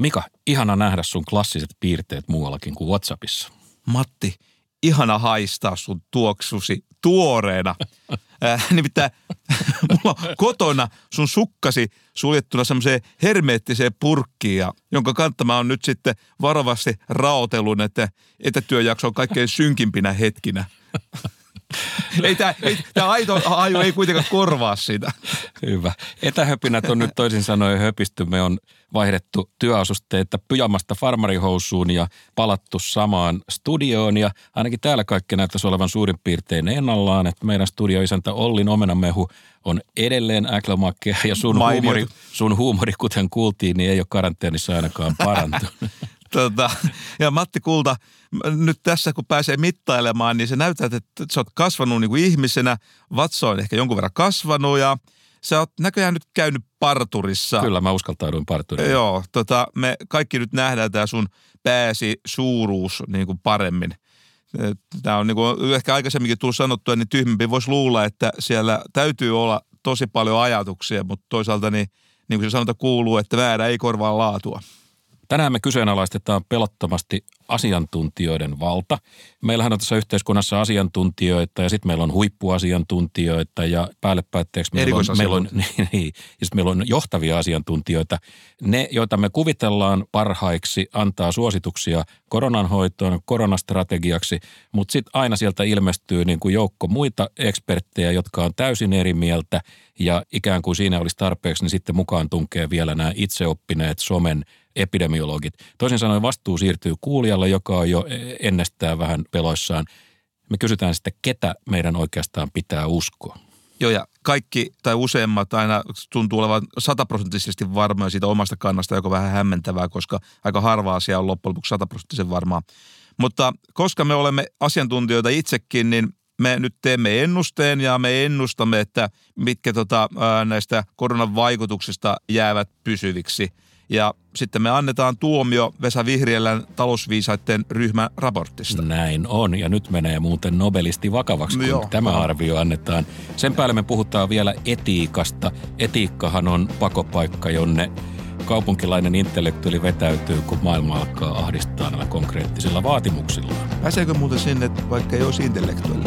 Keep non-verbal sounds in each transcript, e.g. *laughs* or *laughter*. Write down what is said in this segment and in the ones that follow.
Mika, ihana nähdä sun klassiset piirteet muuallakin kuin WhatsAppissa. Matti, ihana haistaa sun tuoksusi tuoreena. *laughs* Äh, nimittäin mulla on kotona sun sukkasi suljettuna semmoiseen hermeettiseen purkkiin, ja, jonka kantta mä oon nyt sitten varovasti raotellut, että etätyöjakso on kaikkein synkimpinä hetkinä. *laughs* ei tämä ei, aito aju ei kuitenkaan korvaa sitä. Hyvä. Etähöpinät on nyt toisin sanoen höpisty. Me on vaihdettu työasusteita pyjamasta farmarihousuun ja palattu samaan studioon. Ja ainakin täällä kaikki näyttäisi olevan suurin piirtein ennallaan, että meidän studioisäntä Ollin omenamehu on edelleen äklomakkea ja sun huumori, sun huumori, kuten kuultiin, niin ei ole karanteenissa ainakaan parantunut. *laughs* Tota, ja Matti Kulta, nyt tässä kun pääsee mittailemaan, niin se näyttää, että sä oot kasvanut niin kuin ihmisenä, vatsa on ehkä jonkun verran kasvanut ja sä oot näköjään nyt käynyt parturissa. Kyllä mä uskaltauduin parturiin. Joo, tota, me kaikki nyt nähdään tämä sun pääsi suuruus niin kuin paremmin. Tämä on niin kuin ehkä aikaisemminkin tullut sanottua, niin tyhmempi voisi luulla, että siellä täytyy olla tosi paljon ajatuksia, mutta toisaalta niin, niin kuin se sanota kuuluu, että väärä ei korvaa laatua. Tänään me kyseenalaistetaan pelottomasti asiantuntijoiden valta. Meillähän on tässä yhteiskunnassa asiantuntijoita ja sitten meillä on huippuasiantuntijoita ja päälle päätteeksi meillä on, meillä on, *laughs* niin, niin, ja meillä on johtavia asiantuntijoita. Ne, joita me kuvitellaan parhaiksi, antaa suosituksia koronanhoitoon, koronastrategiaksi, mutta sitten aina sieltä ilmestyy niin kuin joukko muita eksperttejä, jotka on täysin eri mieltä ja ikään kuin siinä olisi tarpeeksi, niin sitten mukaan tunkee vielä nämä itseoppineet somen epidemiologit. Toisin sanoen vastuu siirtyy kuulijalle, joka on jo ennestään vähän peloissaan. Me kysytään sitten, ketä meidän oikeastaan pitää uskoa. Joo, ja kaikki tai useimmat aina tuntuu olevan sataprosenttisesti varmoja siitä omasta kannasta, joka on vähän hämmentävää, koska aika harva asia on loppujen lopuksi sataprosenttisen varmaa. Mutta koska me olemme asiantuntijoita itsekin, niin me nyt teemme ennusteen ja me ennustamme, että mitkä tota, näistä koronan vaikutuksista jäävät pysyviksi – ja sitten me annetaan tuomio Vesa Vihrielän talousviisaiden ryhmän raportista. Näin on, ja nyt menee muuten nobelisti vakavaksi, kun Joo, tämä on. arvio annetaan. Sen päälle me puhutaan vielä etiikasta. Etiikkahan on pakopaikka, jonne kaupunkilainen intellektuaali vetäytyy, kun maailma alkaa ahdistaa näillä konkreettisilla vaatimuksilla. Pääseekö muuten sinne, vaikka ei olisi intellektuaali?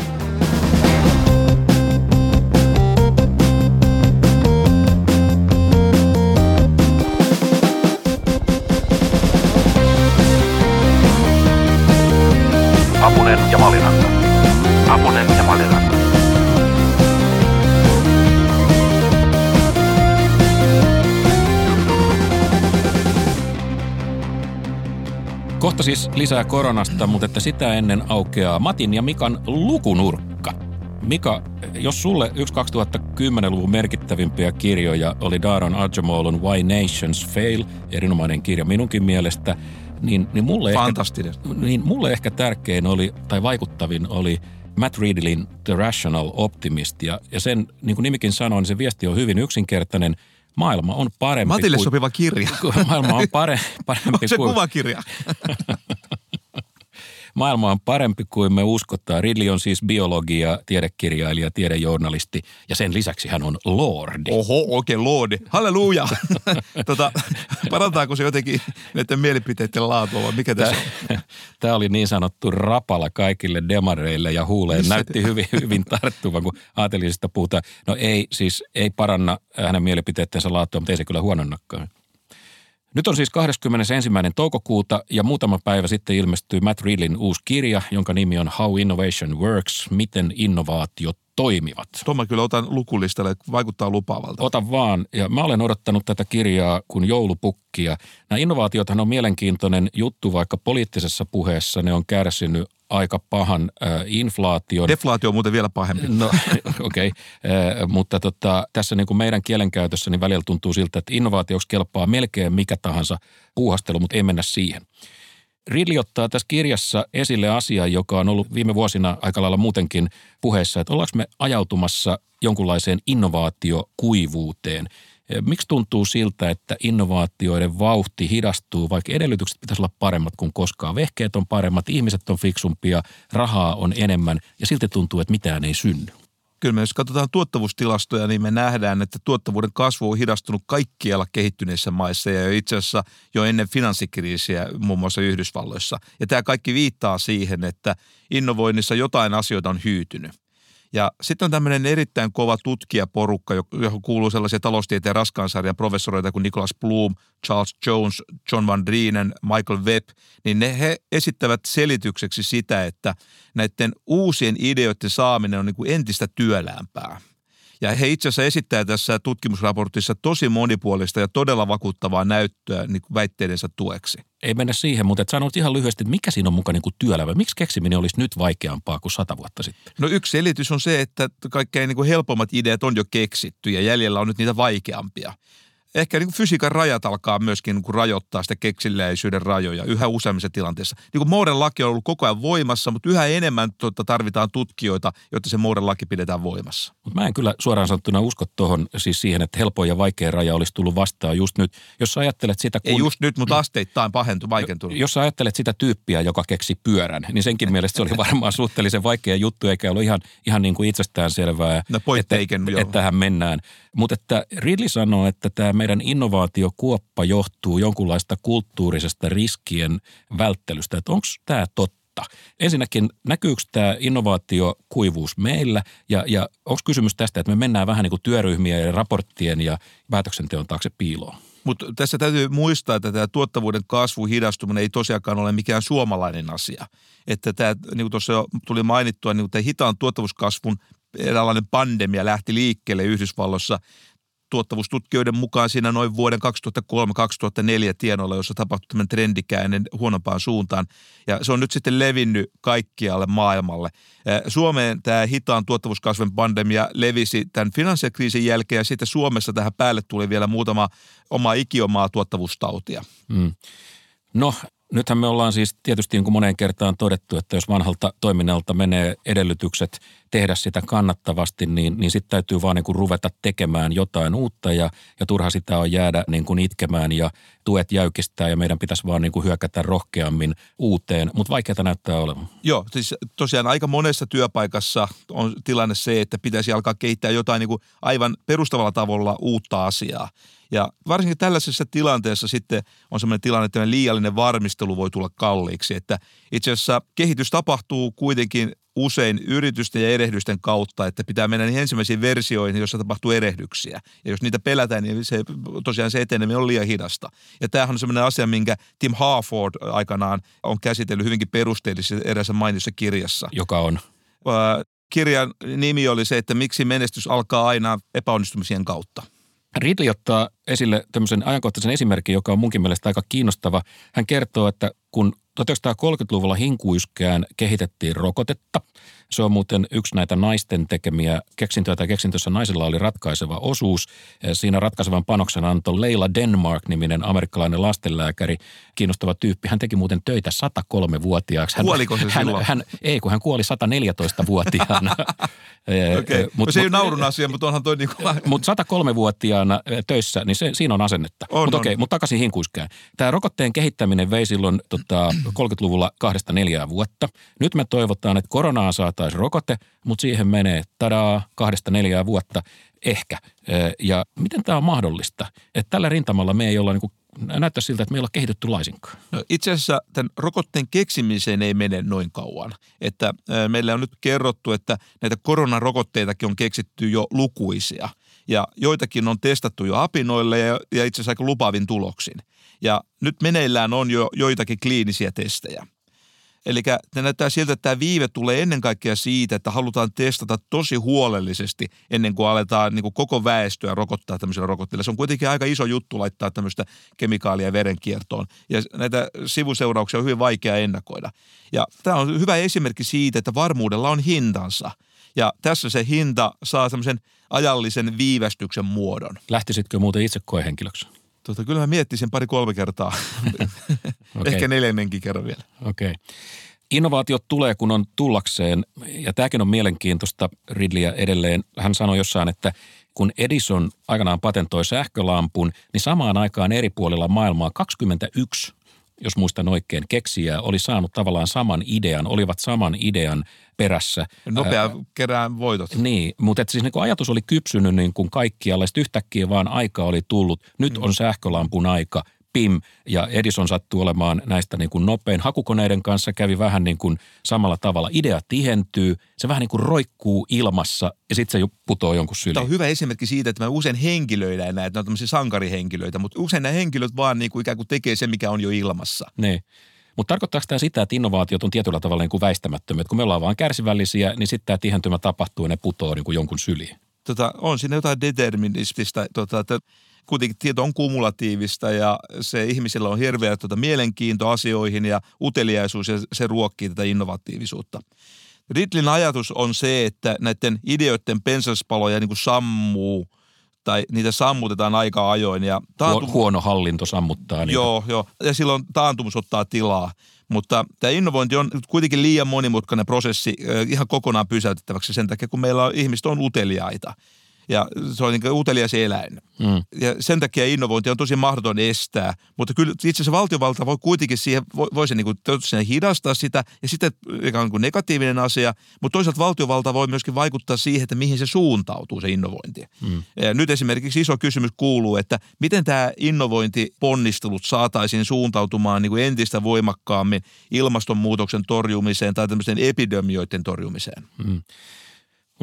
Kohta siis lisää koronasta, mutta että sitä ennen aukeaa Matin ja Mikan lukunurkka. Mika, jos sulle yksi 2010-luvun merkittävimpiä kirjoja oli Daron Ajamolun Why Nations Fail, erinomainen kirja minunkin mielestä, niin, niin, mulle Fantastinen. Ehkä, niin mulle ehkä tärkein oli, tai vaikuttavin oli Matt Riedlin The Rational Optimist. Ja, ja sen, niin kuin nimikin sanoi, niin se viesti on hyvin yksinkertainen – maailma on parempi Matille kuin, sopiva kirja. *laughs* Maailma on pare, *laughs* parempi on se kuin... kuvakirja. *laughs* maailma on parempi kuin me uskotaan. Ridley on siis biologia, tiedekirjailija, tiedejournalisti ja sen lisäksi hän on lordi. Oho, oikein okay, lordi. Halleluja. *laughs* tota, parantaako se jotenkin näiden mielipiteiden laatua vai mikä tässä? Tämä oli niin sanottu rapala kaikille demareille ja huuleen. Näytti hyvin, hyvin tarttuvan, kun ajatelin sitä puhutaan. No ei, siis ei paranna hänen mielipiteettensä laatua, mutta ei se kyllä huononnakaan. Nyt on siis 21. toukokuuta ja muutama päivä sitten ilmestyy Matt Reedlin uusi kirja, jonka nimi on How Innovation Works, miten innovaatiot toimivat. Tuon mä kyllä otan lukulistalle, vaikuttaa lupaavalta. Ota vaan. Ja mä olen odottanut tätä kirjaa kuin joulupukkia. Nämä innovaatiothan on mielenkiintoinen juttu, vaikka poliittisessa puheessa ne on kärsinyt aika pahan äh, inflaation. Deflaatio on muuten vielä pahempi. No *laughs* okei, okay. äh, mutta tota, tässä niin kuin meidän kielenkäytössä niin välillä tuntuu siltä, että innovaatioksi kelpaa melkein mikä tahansa puuhastelu, mutta ei mennä siihen. Ridley ottaa tässä kirjassa esille asiaa, joka on ollut viime vuosina aika lailla muutenkin puheessa, että ollaanko me ajautumassa jonkunlaiseen innovaatiokuivuuteen – Miksi tuntuu siltä, että innovaatioiden vauhti hidastuu, vaikka edellytykset pitäisi olla paremmat kuin koskaan? Vehkeet on paremmat, ihmiset on fiksumpia, rahaa on enemmän ja silti tuntuu, että mitään ei synny. Kyllä me jos katsotaan tuottavuustilastoja, niin me nähdään, että tuottavuuden kasvu on hidastunut kaikkialla kehittyneissä maissa ja itse asiassa jo ennen finanssikriisiä muun muassa Yhdysvalloissa. Ja tämä kaikki viittaa siihen, että innovoinnissa jotain asioita on hyytynyt. Ja sitten on tämmöinen erittäin kova tutkijaporukka, johon kuuluu sellaisia taloustieteen raskaansarjan professoreita kuin Nicholas Bloom, Charles Jones, John Van Drienen, Michael Webb, niin ne he esittävät selitykseksi sitä, että näiden uusien ideoiden saaminen on niin kuin entistä työläämpää. Ja he itse asiassa esittää tässä tutkimusraportissa tosi monipuolista ja todella vakuuttavaa näyttöä niin kuin väitteidensä tueksi. Ei mennä siihen, mutta sanoit ihan lyhyesti, että mikä siinä on mukaan niin työlävä? Miksi keksiminen olisi nyt vaikeampaa kuin sata vuotta sitten? No yksi selitys on se, että kaikkein niin kuin helpommat ideat on jo keksitty ja jäljellä on nyt niitä vaikeampia ehkä niin kuin fysiikan rajat alkaa myöskin niin kuin rajoittaa sitä keksilläisyyden rajoja yhä useammissa tilanteissa. Niin kuin Mooren laki on ollut koko ajan voimassa, mutta yhä enemmän tuota, tarvitaan tutkijoita, jotta se Mooren laki pidetään voimassa. Mutta mä en kyllä suoraan sanottuna usko tuohon siis siihen, että helpoin ja vaikea raja olisi tullut vastaan just nyt. Jos ajattelet sitä... Kun... Ei just nyt, mutta asteittain pahentu, vaikentunut. Jos ajattelet sitä tyyppiä, joka keksi pyörän, niin senkin mielestä se oli varmaan *laughs* suhteellisen vaikea juttu, eikä ollut ihan, ihan niin kuin itsestään selvää, no, että, että tähän mennään. Mutta että Ridley sanoo, että tämä meidän innovaatiokuoppa johtuu jonkunlaista kulttuurisesta riskien välttelystä. Että onko tämä totta? Ensinnäkin, näkyykö tämä innovaatiokuivuus meillä ja, ja onko kysymys tästä, että me mennään vähän niin kuin työryhmien ja raporttien ja päätöksenteon taakse piiloon? Mutta tässä täytyy muistaa, että tämä tuottavuuden kasvu hidastuminen ei tosiaankaan ole mikään suomalainen asia. Että tämä, niin kuin tuossa tuli mainittua, niin tämä hitaan tuottavuuskasvun eräänlainen pandemia lähti liikkeelle Yhdysvalloissa tuottavuustutkijoiden mukaan siinä noin vuoden 2003-2004 tienoilla, jossa tapahtui tämmöinen trendikäinen huonompaan suuntaan. Ja se on nyt sitten levinnyt kaikkialle maailmalle. Suomeen tämä hitaan tuottavuuskasvun pandemia levisi tämän finanssikriisin jälkeen ja sitten Suomessa tähän päälle tuli vielä muutama oma ikiomaa tuottavuustautia. Mm. No nythän me ollaan siis tietysti niin kuin moneen kertaan todettu, että jos vanhalta toiminnalta menee edellytykset tehdä sitä kannattavasti, niin, niin sitten täytyy vaan niin kuin ruveta tekemään jotain uutta ja, ja turha sitä on jäädä niin kuin itkemään ja tuet jäykistää ja meidän pitäisi vaan niin kuin hyökätä rohkeammin uuteen, mutta vaikeaa näyttää olevan. Joo, siis tosiaan aika monessa työpaikassa on tilanne se, että pitäisi alkaa kehittää jotain niin kuin aivan perustavalla tavalla uutta asiaa. Ja varsinkin tällaisessa tilanteessa sitten on sellainen tilanne, että liiallinen varmistelu voi tulla kalliiksi. Että itse asiassa kehitys tapahtuu kuitenkin usein yritysten ja erehdysten kautta, että pitää mennä niihin ensimmäisiin versioihin, joissa tapahtuu erehdyksiä. Ja jos niitä pelätään, niin se, tosiaan se eteneminen on liian hidasta. Ja tämähän on sellainen asia, minkä Tim Harford aikanaan on käsitellyt hyvinkin perusteellisesti erässä mainiossa kirjassa. Joka on? Kirjan nimi oli se, että miksi menestys alkaa aina epäonnistumisien kautta. Ridley ottaa esille tämmöisen ajankohtaisen esimerkin, joka on munkin mielestä aika kiinnostava. Hän kertoo, että kun 1930-luvulla hinkuiskään kehitettiin rokotetta. Se on muuten yksi näitä naisten tekemiä keksintöjä tai keksintössä naisilla oli ratkaiseva osuus. Siinä ratkaisevan panoksen antoi Leila Denmark-niminen amerikkalainen lastenlääkäri, kiinnostava tyyppi. Hän teki muuten töitä 103-vuotiaaksi. Hän, Kuoliko se hän, silloin? Hän, ei, kun hän kuoli 114-vuotiaana. *laughs* Okei, okay. mut, se ei ole naurun asia, mutta onhan toi niinku... *laughs* Mutta 103-vuotiaana töissä, niin se, siinä on asennetta. Mutta okei, okay, mutta takaisin hinkuiskään. Tämä rokotteen kehittäminen vei silloin tota, 30-luvulla kahdesta neljää vuotta. Nyt me toivotaan, että koronaa saataisiin rokote, mutta siihen menee tadaa kahdesta neljää vuotta ehkä. Ja miten tämä on mahdollista? Että tällä rintamalla me ei olla niin näyttää siltä, että meillä on kehitetty laisinkaan. No, itse asiassa tämän rokotteen keksimiseen ei mene noin kauan. Että meillä on nyt kerrottu, että näitä koronarokotteitakin on keksitty jo lukuisia. Ja joitakin on testattu jo apinoille ja, ja itse asiassa aika lupaavin tuloksin. Ja nyt meneillään on jo joitakin kliinisiä testejä. Eli näyttää siltä, että tämä viive tulee ennen kaikkea siitä, että halutaan testata tosi huolellisesti ennen kuin aletaan niin kuin koko väestöä rokottaa tämmöisellä rokotteella. Se on kuitenkin aika iso juttu laittaa tämmöistä kemikaalia verenkiertoon. Ja näitä sivuseurauksia on hyvin vaikea ennakoida. Ja tämä on hyvä esimerkki siitä, että varmuudella on hintansa. Ja tässä se hinta saa semmoisen ajallisen viivästyksen muodon. Lähtisitkö muuten itse koehenkilöksi? Tota, kyllä mä miettisin pari-kolme kertaa. *laughs* okay. Ehkä neljännenkin kerran vielä. Okei. Okay. Innovaatiot tulee, kun on tullakseen, ja tämäkin on mielenkiintoista Ridleyä edelleen. Hän sanoi jossain, että kun Edison aikanaan patentoi sähkölampun, niin samaan aikaan eri puolilla maailmaa 21 jos muistan oikein, keksijää oli saanut tavallaan saman idean, olivat saman idean perässä. Nopea kerään voitot. Niin, mutta että siis niin kuin ajatus oli kypsynyt niin kuin kaikkialla, sitten yhtäkkiä vaan aika oli tullut. Nyt mm. on sähkölampun aika, PIM ja Edison sattuu olemaan näistä niin kuin nopein. Hakukoneiden kanssa kävi vähän niin kuin samalla tavalla. Idea tihentyy, se vähän niin kuin roikkuu ilmassa ja sitten se jo putoo jonkun syliin. Tämä on hyvä esimerkki siitä, että me usein henkilöidään näitä, ne on tämmöisiä sankarihenkilöitä, mutta usein nämä henkilöt vaan niin kuin ikään kuin tekee se, mikä on jo ilmassa. Niin. Mutta tarkoittaako tämä sitä, että innovaatiot on tietyllä tavalla niin kuin väistämättömiä? kun me ollaan vaan kärsivällisiä, niin sitten tämä tihentymä tapahtuu ja ne putoo niin kuin jonkun syliin. Tota, on siinä jotain deterministista, tota, että kuitenkin tieto on kumulatiivista ja se ihmisillä on hirveä tuota mielenkiinto asioihin ja uteliaisuus ja se ruokkii tätä innovatiivisuutta. Ridlin ajatus on se, että näiden ideoiden pensaspaloja niin kuin sammuu tai niitä sammutetaan aika ajoin. Ja taantum- Huono hallinto sammuttaa niitä. Joo, joo. Ja silloin taantumus ottaa tilaa. Mutta tämä innovointi on kuitenkin liian monimutkainen prosessi ihan kokonaan pysäytettäväksi sen takia, kun meillä on, ihmiset on uteliaita ja se on niin utelias eläin. Mm. Ja sen takia innovointi on tosi mahdoton estää, mutta kyllä itse asiassa valtiovalta voi kuitenkin siihen, voi, voi se niin kuin, hidastaa sitä ja sitten on kuin negatiivinen asia, mutta toisaalta valtiovalta voi myöskin vaikuttaa siihen, että mihin se suuntautuu se innovointi. Mm. Ja nyt esimerkiksi iso kysymys kuuluu, että miten tämä innovointiponnistelut saataisiin suuntautumaan niin kuin entistä voimakkaammin ilmastonmuutoksen torjumiseen tai tämmöisten epidemioiden torjumiseen. Mm.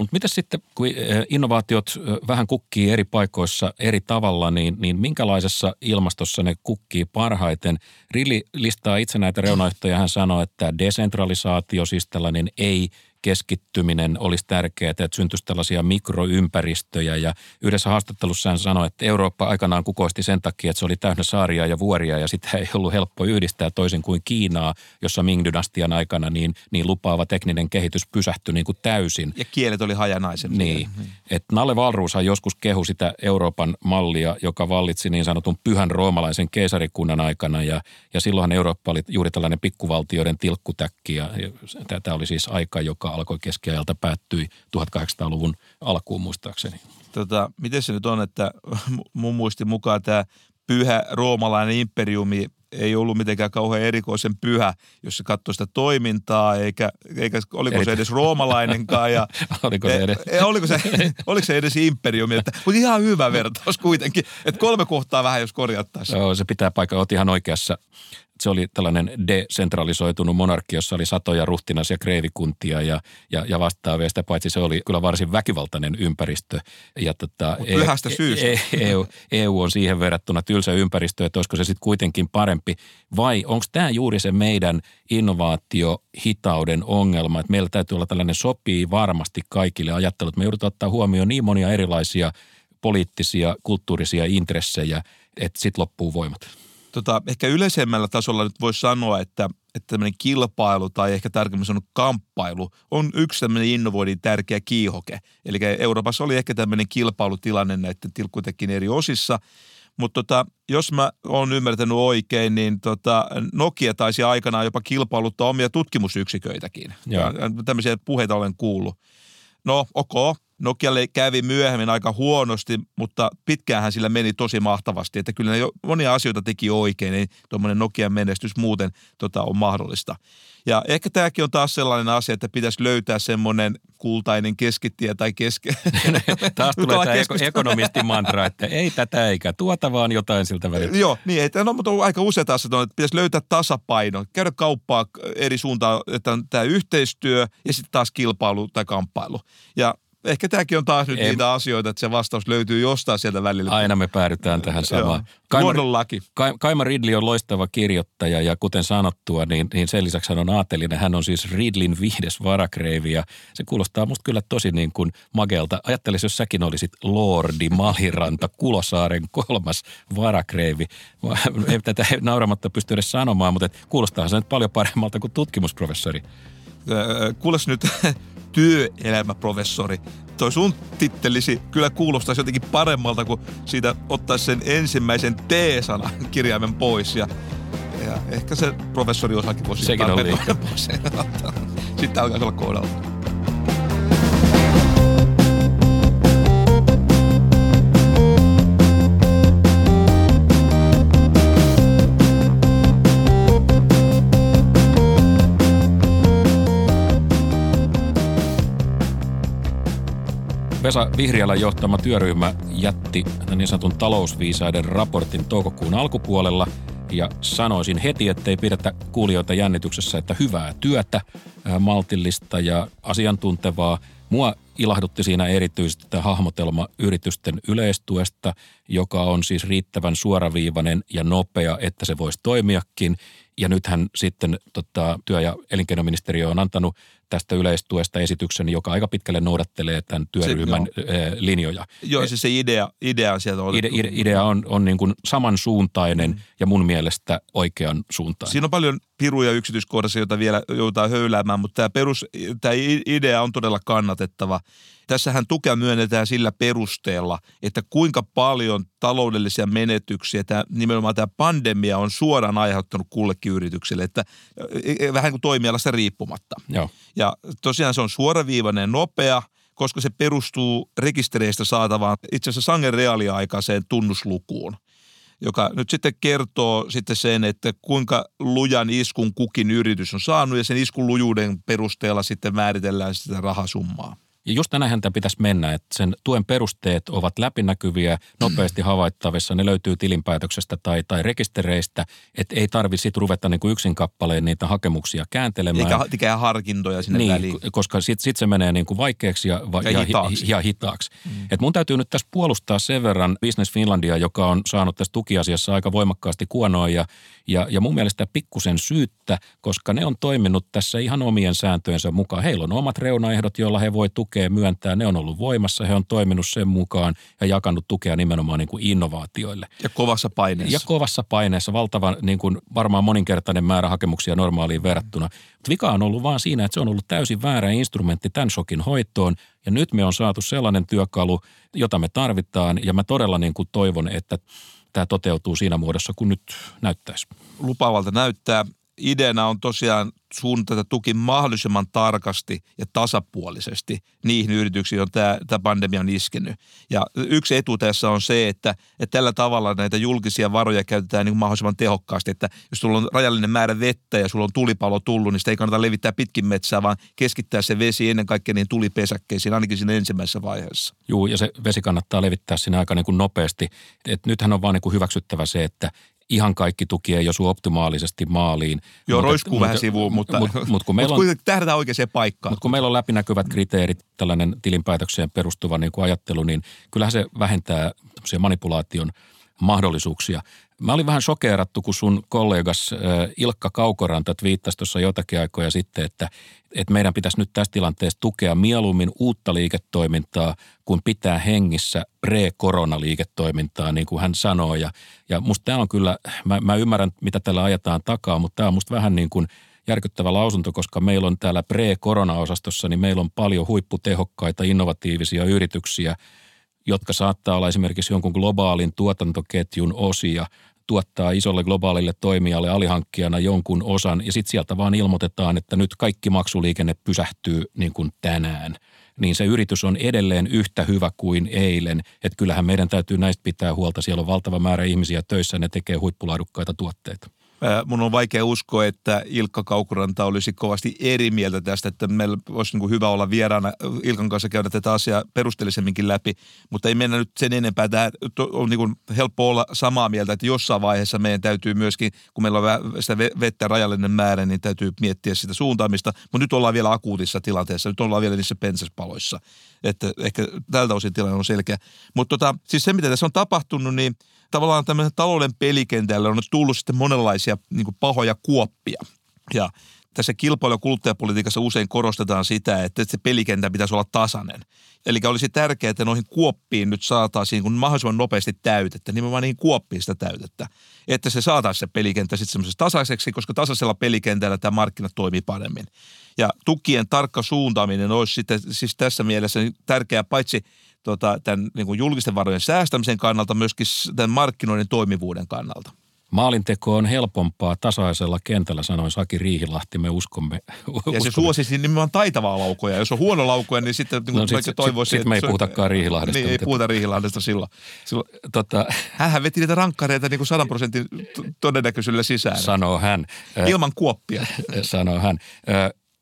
Mutta mitä sitten, kun eh, innovaatiot eh, vähän kukkii eri paikoissa eri tavalla, niin, niin minkälaisessa ilmastossa ne kukkii parhaiten? Rilli listaa itse näitä reunaehtoja. Hän sanoi, että desentralisaatio, siis tällainen ei – keskittyminen olisi tärkeää, että syntyisi tällaisia mikroympäristöjä. Ja yhdessä haastattelussa hän sanoi, että Eurooppa aikanaan kukoisti sen takia, että se oli täynnä saaria ja vuoria ja sitä ei ollut helppo yhdistää toisin kuin Kiinaa, jossa Ming-dynastian aikana niin, niin lupaava tekninen kehitys pysähtyi niin kuin täysin. Ja kielet oli hajanaisempia. Niin. niin. Et Nalle Valruushan joskus kehu sitä Euroopan mallia, joka vallitsi niin sanotun pyhän roomalaisen keisarikunnan aikana ja, ja silloinhan Eurooppa oli juuri tällainen pikkuvaltioiden tilkkutäkki ja, ja tämä oli siis aika, joka alkoi keskiajalta, päättyi 1800-luvun alkuun muistaakseni. Tota, miten se nyt on, että mun muistin mukaan tämä pyhä roomalainen imperiumi ei ollut mitenkään kauhean erikoisen pyhä, jos se katsoi sitä toimintaa, eikä, eikä oliko se edes roomalainenkaan. Ja, oliko, se edes? E, oliko, se, oliko se edes imperiumi, että, mutta ihan hyvä vertaus kuitenkin, että kolme kohtaa vähän jos korjattaisiin. Joo, se pitää paikkaa, olet ihan oikeassa se oli tällainen desentralisoitunut monarkki, jossa oli satoja ja kreivikuntia ja, ja, ja vastaavia. Sitä paitsi se oli kyllä varsin väkivaltainen ympäristö. Ja tota, pyhästä e, syystä. EU, EU on siihen verrattuna tylsä ympäristö, että olisiko se sitten kuitenkin parempi. Vai onko tämä juuri se meidän innovaatiohitauden ongelma, että meillä täytyy olla tällainen sopii varmasti kaikille ajattelut. Me joudutaan ottaa huomioon niin monia erilaisia poliittisia, kulttuurisia intressejä, että sitten loppuu voimat tota, ehkä yleisemmällä tasolla nyt voisi sanoa, että, että tämmöinen kilpailu tai ehkä tarkemmin sanonut kamppailu on yksi tämmöinen innovoinnin tärkeä kiihoke. Eli Euroopassa oli ehkä tämmöinen kilpailutilanne näiden tilkkutekin eri osissa. Mutta tota, jos mä oon ymmärtänyt oikein, niin tota, Nokia taisi aikanaan jopa kilpailuttaa omia tutkimusyksiköitäkin. Ja tämmöisiä puheita olen kuullut. No, ok, Nokialle kävi myöhemmin aika huonosti, mutta pitkäänhän sillä meni tosi mahtavasti. Että kyllä ne jo monia asioita teki oikein, niin tuommoinen Nokian menestys muuten tota, on mahdollista. Ja ehkä tämäkin on taas sellainen asia, että pitäisi löytää semmoinen kultainen keskittie tai keske... *laughs* taas tulee tämä keskusta. ekonomistin mantra, että ei tätä eikä tuota, vaan jotain siltä väliltä. Joo, niin, että, no, mutta aika usein taas, että pitäisi löytää tasapaino, käydä kauppaa eri suuntaan, että on tämä yhteistyö ja sitten taas kilpailu tai kamppailu. Ja ehkä tämäkin on taas nyt en... niitä asioita, että se vastaus löytyy jostain sieltä välillä. Aina me päädytään tähän samaan. Luonnonlaki. Kaima Ridley on loistava kirjoittaja ja kuten sanottua, niin, niin sen lisäksi hän on aatelinen. Hän on siis Ridlin viides varakreivi ja se kuulostaa musta kyllä tosi niin kuin magelta. Ajattelisi, jos säkin olisit Lordi Maliranta Kulosaaren kolmas varakreivi. Ei tätä nauramatta pysty edes sanomaan, mutta kuulostaa se nyt paljon paremmalta kuin tutkimusprofessori. Kuulos nyt *laughs* työelämäprofessori. Toi sun tittelisi kyllä kuulostaisi jotenkin paremmalta, kun siitä ottaisi sen ensimmäisen T-sanan *laughs* kirjaimen pois. Ja, ja ehkä se professori osakin voisi Sekin on liikaa. *laughs* Sitten alkaa olla kohdalla. Vesa Vihriälän johtama työryhmä jätti niin sanotun talousviisaiden raportin toukokuun alkupuolella ja sanoisin heti, ettei pidetä kuulijoita jännityksessä, että hyvää työtä, maltillista ja asiantuntevaa. Mua ilahdutti siinä erityisesti tämä hahmotelma yritysten yleistuesta, joka on siis riittävän suoraviivainen ja nopea, että se voisi toimiakin. Ja nythän sitten tota, työ- ja elinkeinoministeriö on antanut tästä yleistuesta esityksen, joka aika pitkälle noudattelee tämän työryhmän se, linjoja. Joo, siis se idea, idea sieltä on Ide, ide, idea on, on niin kuin samansuuntainen mm. ja mun mielestä oikean suuntaan. Siinä on paljon piruja yksityiskohdassa, joita vielä joudutaan höyläämään, mutta tämä, perus, tämä idea on todella kannatettava. Tässähän tukea myönnetään sillä perusteella, että kuinka paljon taloudellisia menetyksiä tämä, nimenomaan tämä pandemia on suoraan aiheuttanut kullekin yritykselle, että e, e, vähän kuin toimialasta riippumatta. Joo. Ja tosiaan se on suoraviivainen, nopea, koska se perustuu rekistereistä saatavaan itse asiassa sangen reaaliaikaiseen tunnuslukuun joka nyt sitten kertoo sitten sen, että kuinka lujan iskun kukin yritys on saanut ja sen iskun lujuuden perusteella sitten määritellään sitä rahasummaa. Ja just tänään tämä pitäisi mennä, että sen tuen perusteet ovat läpinäkyviä, nopeasti havaittavissa, ne löytyy tilinpäätöksestä tai, tai rekistereistä, että ei tarvitse sitten ruveta niin kuin yksin kappaleen niitä hakemuksia kääntelemään. Eikä tekee harkintoja sinne niin, väliin. koska sitten sit se menee niin kuin vaikeaksi ja, ja, ja hitaaksi. Ja hitaaksi. Mm. Et mun täytyy nyt tässä puolustaa sen verran Business Finlandia, joka on saanut tässä tukiasiassa aika voimakkaasti kuonoa ja, ja, ja mun mielestä pikkusen syyttä, koska ne on toiminut tässä ihan omien sääntöjensä mukaan. Heillä on omat reunaehdot, joilla he voi tukea tukea myöntää, ne on ollut voimassa, he on toiminut sen mukaan ja jakanut tukea nimenomaan niin kuin innovaatioille. Ja kovassa paineessa. Ja kovassa paineessa, valtavan niin kuin varmaan moninkertainen määrä hakemuksia normaaliin verrattuna. Mutta vika on ollut vaan siinä, että se on ollut täysin väärä instrumentti tämän shokin hoitoon ja nyt me on saatu sellainen työkalu, jota me tarvitaan ja mä todella niin kuin toivon, että tämä toteutuu siinä muodossa, kun nyt näyttäisi. Lupaavalta näyttää ideana on tosiaan suunnata tuki mahdollisimman tarkasti ja tasapuolisesti niihin yrityksiin, joihin tämä, tämä pandemia on iskenyt. Ja yksi etu tässä on se, että, että tällä tavalla näitä julkisia varoja käytetään niin mahdollisimman tehokkaasti, että jos sulla on rajallinen määrä vettä ja sulla on tulipalo tullut, niin sitä ei kannata levittää pitkin metsää, vaan keskittää se vesi ennen kaikkea niin tulipesäkkeisiin, ainakin siinä ensimmäisessä vaiheessa. Joo, ja se vesi kannattaa levittää sinne aika niin kuin nopeasti. Et nythän on vaan niin kuin hyväksyttävä se, että ihan kaikki tuki ei osu optimaalisesti maaliin. Joo, roiskuu vähän sivuun, mutta, mutta, mutta kun meillä on, tähdätään oikeaan paikkaan. Mutta kun meillä on läpinäkyvät kriteerit, tällainen tilinpäätökseen perustuva niin kuin ajattelu, niin kyllähän se vähentää manipulaation mahdollisuuksia. Mä olin vähän sokeerattu, kun sun kollegas Ilkka Kaukoranta twiittasi tuossa jotakin aikoja sitten, että, että meidän pitäisi nyt tässä tilanteessa tukea mieluummin uutta liiketoimintaa, kuin pitää hengissä pre-koronaliiketoimintaa, niin kuin hän sanoo. Ja, ja musta tämä on kyllä, mä, mä ymmärrän, mitä tällä ajetaan takaa, mutta tämä on musta vähän niin kuin järkyttävä lausunto, koska meillä on täällä pre-korona-osastossa, niin meillä on paljon huipputehokkaita, innovatiivisia yrityksiä, jotka saattaa olla esimerkiksi jonkun globaalin tuotantoketjun osia – tuottaa isolle globaalille toimijalle alihankkijana jonkun osan ja sitten sieltä vaan ilmoitetaan, että nyt kaikki maksuliikenne pysähtyy niin kuin tänään niin se yritys on edelleen yhtä hyvä kuin eilen. Että kyllähän meidän täytyy näistä pitää huolta. Siellä on valtava määrä ihmisiä töissä, ne tekee huippulaadukkaita tuotteita. Mun on vaikea uskoa, että Ilkka Kaukuranta olisi kovasti eri mieltä tästä, että meillä olisi niin kuin hyvä olla vieraana Ilkan kanssa käydä tätä asiaa perusteellisemminkin läpi, mutta ei mennä nyt sen enempää. Tämä on niin kuin helppo olla samaa mieltä, että jossain vaiheessa meidän täytyy myöskin, kun meillä on sitä vettä rajallinen määrä, niin täytyy miettiä sitä suuntaamista, mutta nyt ollaan vielä akuutissa tilanteessa, nyt ollaan vielä niissä pensaspaloissa, että ehkä tältä osin tilanne on selkeä. Mutta tota, siis se, mitä tässä on tapahtunut, niin – tavallaan tämmöisen talouden pelikentälle on tullut sitten monenlaisia niin pahoja kuoppia. Ja tässä kilpailu- ja kuluttajapolitiikassa usein korostetaan sitä, että se pelikenttä pitäisi olla tasainen. Eli olisi tärkeää, että noihin kuoppiin nyt saataisiin kun mahdollisimman nopeasti täytettä, nimenomaan niihin kuoppiin sitä täytettä. Että se saataisiin se pelikenttä sitten semmoisessa tasaiseksi, koska tasaisella pelikentällä tämä markkina toimii paremmin. Ja tukien tarkka suuntaaminen olisi sitten siis tässä mielessä tärkeää paitsi – tota, tämän niin kuin julkisten varojen säästämisen kannalta, myöskin tämän markkinoiden toimivuuden kannalta. Maalinteko on helpompaa tasaisella kentällä, sanoi Saki Riihilahti, me uskomme. uskomme. Ja se suosisi nimenomaan taitavaa laukoja. Jos on huono laukoja, niin sitten niin no, sit, toivoisi. Sitten sit me ei puhutakaan Riihilahdesta. Niin, ei puhuta Riihilahdesta silloin. silloin tota, Hänhän veti niitä rankkareita niin kuin 100 prosentin todennäköisyydellä sisään. Sanoo hän. Ilman kuoppia. *laughs* Sanoo hän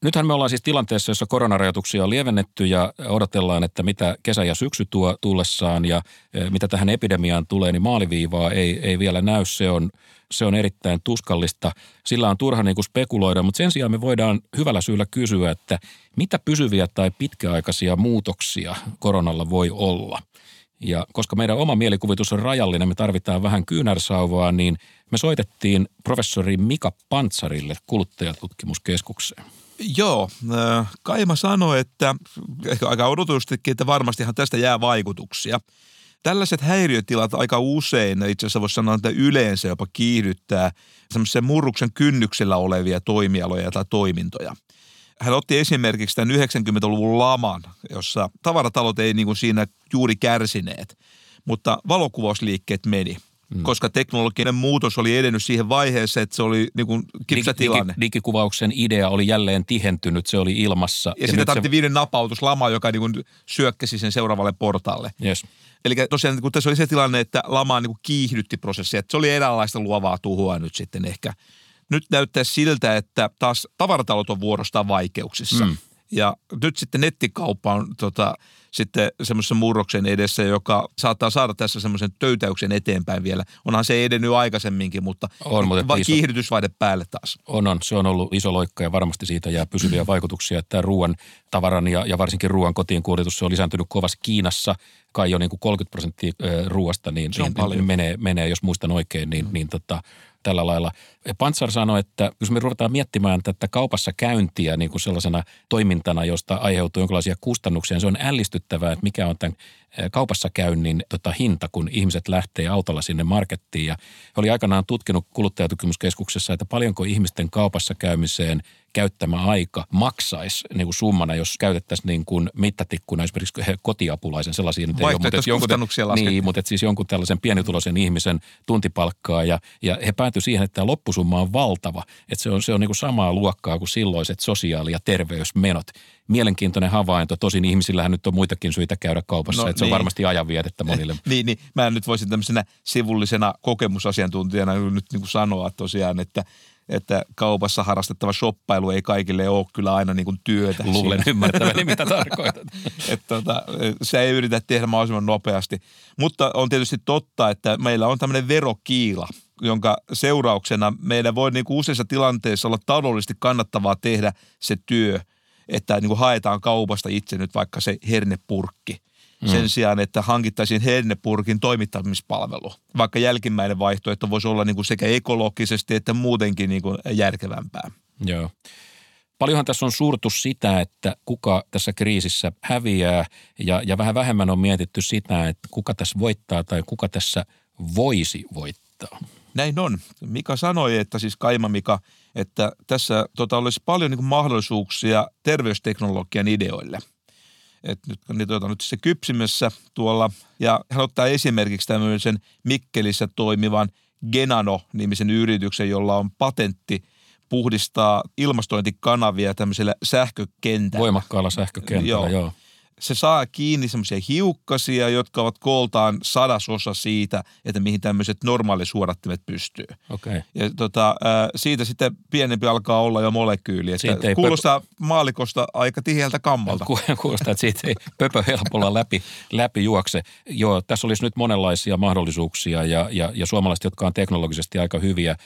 Nythän me ollaan siis tilanteessa, jossa koronarajoituksia on lievennetty ja odotellaan, että mitä kesä ja syksy tuo tullessaan ja e, mitä tähän epidemiaan tulee, niin maaliviivaa ei, ei vielä näy. Se on, se on erittäin tuskallista. Sillä on turha niin kuin spekuloida, mutta sen sijaan me voidaan hyvällä syyllä kysyä, että mitä pysyviä tai pitkäaikaisia muutoksia koronalla voi olla. Ja koska meidän oma mielikuvitus on rajallinen, me tarvitaan vähän kyynärsauvaa, niin me soitettiin professori Mika Pantsarille kuluttajatutkimuskeskukseen. Joo, äh, Kaima sanoi, että ehkä aika odotustikin, että varmastihan tästä jää vaikutuksia. Tällaiset häiriötilat aika usein, itse asiassa voisi sanoa, että yleensä jopa kiihdyttää semmoisen murruksen kynnyksellä olevia toimialoja tai toimintoja. Hän otti esimerkiksi tämän 90-luvun laman, jossa tavaratalot ei niin kuin siinä juuri kärsineet, mutta valokuvausliikkeet meni – Mm. koska teknologinen muutos oli edennyt siihen vaiheeseen, että se oli niin kuin kipsatilanne. Digi, digikuvauksen idea oli jälleen tihentynyt, se oli ilmassa. Ja, ja sitten tarvittiin se... viiden napautuslama, joka niin kuin syökkäsi sen seuraavalle portaalle. Yes. Eli tosiaan kun tässä oli se tilanne, että lama niin kuin kiihdytti prosessia, että se oli eräänlaista luovaa tuhoa nyt sitten ehkä. Nyt näyttää siltä, että taas tavaratalot on vuorostaan vaikeuksissa. Mm. Ja nyt sitten nettikauppa on tota, sitten semmoisen murroksen edessä, joka saattaa saada tässä semmoisen töytäyksen eteenpäin vielä. Onhan se edennyt aikaisemminkin, mutta, on, mutta va- kiihdytysvaihde päälle taas. On, on. Se on ollut iso loikka ja varmasti siitä jää pysyviä vaikutuksia, että ruoan tavaran ja, ja varsinkin ruoan kotiin kuljetus se on lisääntynyt kovasti Kiinassa. Kai jo niin kuin 30 prosenttia ruoasta niin, niin menee, menee, jos muistan oikein, niin, mm. niin tota, tällä lailla. Pantsar sanoi, että jos me ruvetaan miettimään tätä kaupassa käyntiä niin kuin sellaisena toimintana, josta aiheutuu jonkinlaisia kustannuksia, niin se on ällistyttävää, että mikä on tämän kaupassa käynnin tota, hinta, kun ihmiset lähtee autolla sinne markettiin. Ja he oli aikanaan tutkinut kuluttajatutkimuskeskuksessa, että paljonko ihmisten kaupassa käymiseen käyttämä aika maksaisi niin kuin summana, jos käytettäisiin niin kuin mittatikkuna esimerkiksi kotiapulaisen sellaisia. Nyt ei ole, mutta jonkun, niin, mutta siis jonkun tällaisen pienituloisen ihmisen tuntipalkkaa ja, ja he päätyi siihen, että tämä loppusumma on valtava. Että se on, se on niin kuin samaa luokkaa kuin silloiset sosiaali- ja terveysmenot mielenkiintoinen havainto. Tosin ihmisillähän nyt on muitakin syitä käydä kaupassa, no, että se niin. on varmasti ajanvietettä monille. *laughs* niin, niin, mä nyt voisin tämmöisenä sivullisena kokemusasiantuntijana nyt niin kuin sanoa tosiaan, että että kaupassa harrastettava shoppailu ei kaikille ole kyllä aina niin kuin työtä. Luulen ymmärtäväni, mitä *laughs* tarkoitat. että tota, se ei yritä tehdä mahdollisimman nopeasti. Mutta on tietysti totta, että meillä on tämmöinen verokiila, jonka seurauksena meidän voi niin kuin useissa tilanteissa olla taloudellisesti kannattavaa tehdä se työ – että niin kuin haetaan kaupasta itse nyt vaikka se hernepurkki. Mm. Sen sijaan, että hankittaisiin hernepurkin toimittamispalvelu. Vaikka jälkimmäinen vaihtoehto voisi olla niin kuin sekä ekologisesti että muutenkin niin kuin järkevämpää. Joo. Paljonhan tässä on suurtu sitä, että kuka tässä kriisissä häviää ja, ja vähän vähemmän on mietitty sitä, että kuka tässä voittaa tai kuka tässä voisi voittaa. Näin on. Mika sanoi, että siis Kaima Mika, että tässä tota, olisi paljon niin mahdollisuuksia terveysteknologian ideoille. Et nyt, niitä on nyt se kypsimässä tuolla, ja hän ottaa esimerkiksi tämmöisen Mikkelissä toimivan Genano-nimisen yrityksen, jolla on patentti puhdistaa ilmastointikanavia tämmöisellä sähkökentällä. Voimakkaalla sähkökentällä, joo. joo se saa kiinni semmoisia hiukkasia, jotka ovat kooltaan sadasosa siitä, että mihin tämmöiset normaalisuodattimet pystyy. Okay. Ja tota, siitä sitten pienempi alkaa olla jo molekyyli. Että kuulostaa pöpö... maalikosta aika tiheältä kammalta. Kuulostaa, että siitä ei pöpö helpolla läpi, läpi juokse. Joo, tässä olisi nyt monenlaisia mahdollisuuksia ja, ja, ja suomalaiset, jotka on teknologisesti aika hyviä,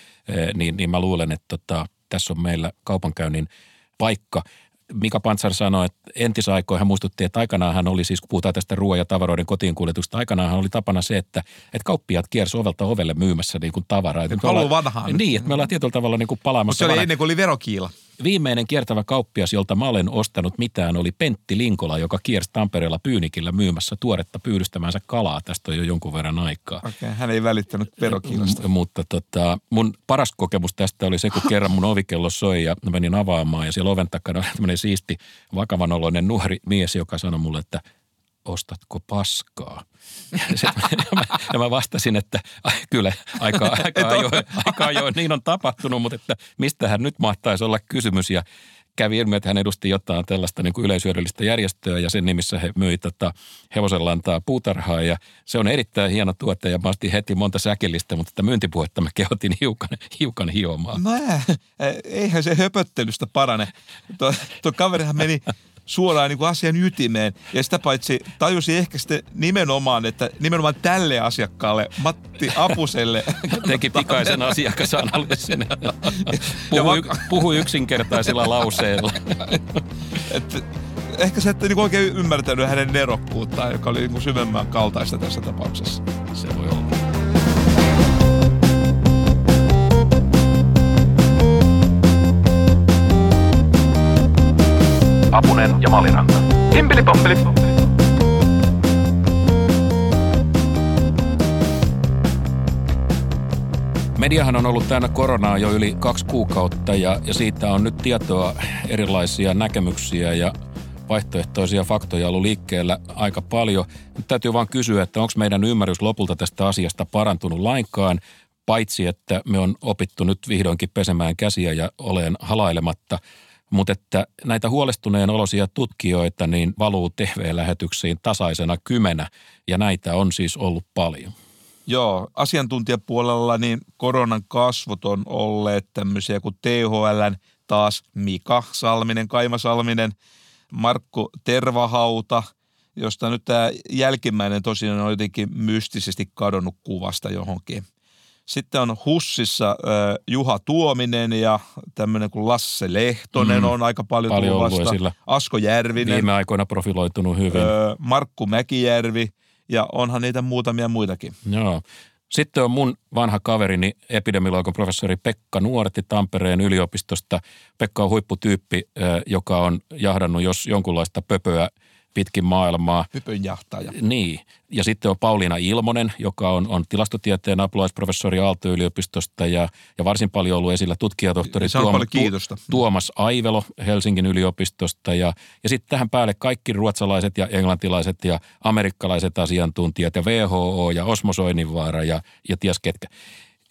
niin, niin mä luulen, että tota, tässä on meillä kaupankäynnin paikka. Mika Pantsar sanoi, että entisaikoihin hän muistutti, että aikanaan hän oli siis, kun puhutaan tästä ruoan ja tavaroiden kotiin kuljetusta, aikanaan hän oli tapana se, että, että kauppiaat kiersi ovelta ovelle myymässä niin kuin tavaraa. Että me ollaan, vanhaan. Niin, että me ollaan tietyllä tavalla niin kuin palaamassa. Mutta se oli ennen kuin oli verokiila. Viimeinen kiertävä kauppias, jolta mä olen ostanut mitään, oli Pentti Linkola, joka kiersi Tampereella Pyynikillä myymässä tuoretta pyydystämänsä kalaa. Tästä on jo jonkun verran aikaa. Okei, okay, hän ei välittänyt verokiilasta. M- mutta tota, mun paras kokemus tästä oli se, kun kerran mun ovikello soi ja menin avaamaan ja siellä oven takana *laughs* oli tämmöinen siisti, vakavanoloinen nuori mies, joka sanoi mulle, että ostatko paskaa? ja, mä, *laughs* ja mä vastasin, että ai, kyllä aika, *laughs* aika, ajoin, aika ajoin niin on tapahtunut, mutta että mistähän nyt mahtaisi olla kysymys. Ja kävi ilmi, että hän edusti jotain tällaista niin kuin yleisyödyllistä järjestöä ja sen nimissä he myi tota hevosenlantaa puutarhaa ja se on erittäin hieno tuote ja mä ostin heti monta säkillistä, mutta tätä myyntipuhetta mä kehotin hiukan, hiukan hiomaan. No eihän se höpöttelystä parane. Tuo, tuo kaverihan meni suoraan niin kuin asian ytimeen. Ja sitä paitsi tajusi ehkä sitten nimenomaan, että nimenomaan tälle asiakkaalle, Matti Apuselle. *laughs* Teki pikaisen asiakasanalyysin. *laughs* Puhui, puhui yksinkertaisilla lauseilla. *laughs* että ehkä sä ette niin oikein ymmärtänyt hänen nerokkuuttaan, joka oli niin syvemmän kaltaista tässä tapauksessa. Se voi olla. Ja Maliranta. Himpeli pompeli. Mediahan on ollut täynnä koronaa jo yli kaksi kuukautta ja, ja siitä on nyt tietoa erilaisia näkemyksiä ja vaihtoehtoisia faktoja ollut liikkeellä aika paljon. Nyt täytyy vaan kysyä, että onko meidän ymmärrys lopulta tästä asiasta parantunut lainkaan, paitsi että me on opittu nyt vihdoinkin pesemään käsiä ja olen halailematta – mutta että näitä huolestuneen olosia tutkijoita niin valuu TV-lähetyksiin tasaisena kymenä ja näitä on siis ollut paljon. Joo, asiantuntijapuolella niin koronan kasvot on olleet tämmöisiä kuin THL, taas Mika Salminen, Kaima Salminen, Markku Tervahauta, josta nyt tämä jälkimmäinen tosiaan on jotenkin mystisesti kadonnut kuvasta johonkin. Sitten on Hussissa äh, Juha Tuominen ja tämmöinen kuin Lasse Lehtonen mm. on aika paljon, paljon vasta. Asko Järvinen. Viime aikoina profiloitunut hyvin. Äh, Markku Mäkijärvi ja onhan niitä muutamia muitakin. Joo. Sitten on mun vanha kaverini, epidemiologian professori Pekka Nuorti Tampereen yliopistosta. Pekka on huipputyyppi, joka on jahdannut jos jonkunlaista pöpöä – pitkin maailmaa. Hypönjahtaja. Niin. Ja sitten on Pauliina Ilmonen, joka on, on tilastotieteen apulaisprofessori Aalto-yliopistosta ja, ja varsin paljon ollut esillä tutkijatohtori Tuom, tu, Tuomas Aivelo Helsingin yliopistosta. Ja, ja sitten tähän päälle kaikki ruotsalaiset ja englantilaiset ja amerikkalaiset asiantuntijat ja WHO ja Osmo Soininvaara ja, ja ties ketkä.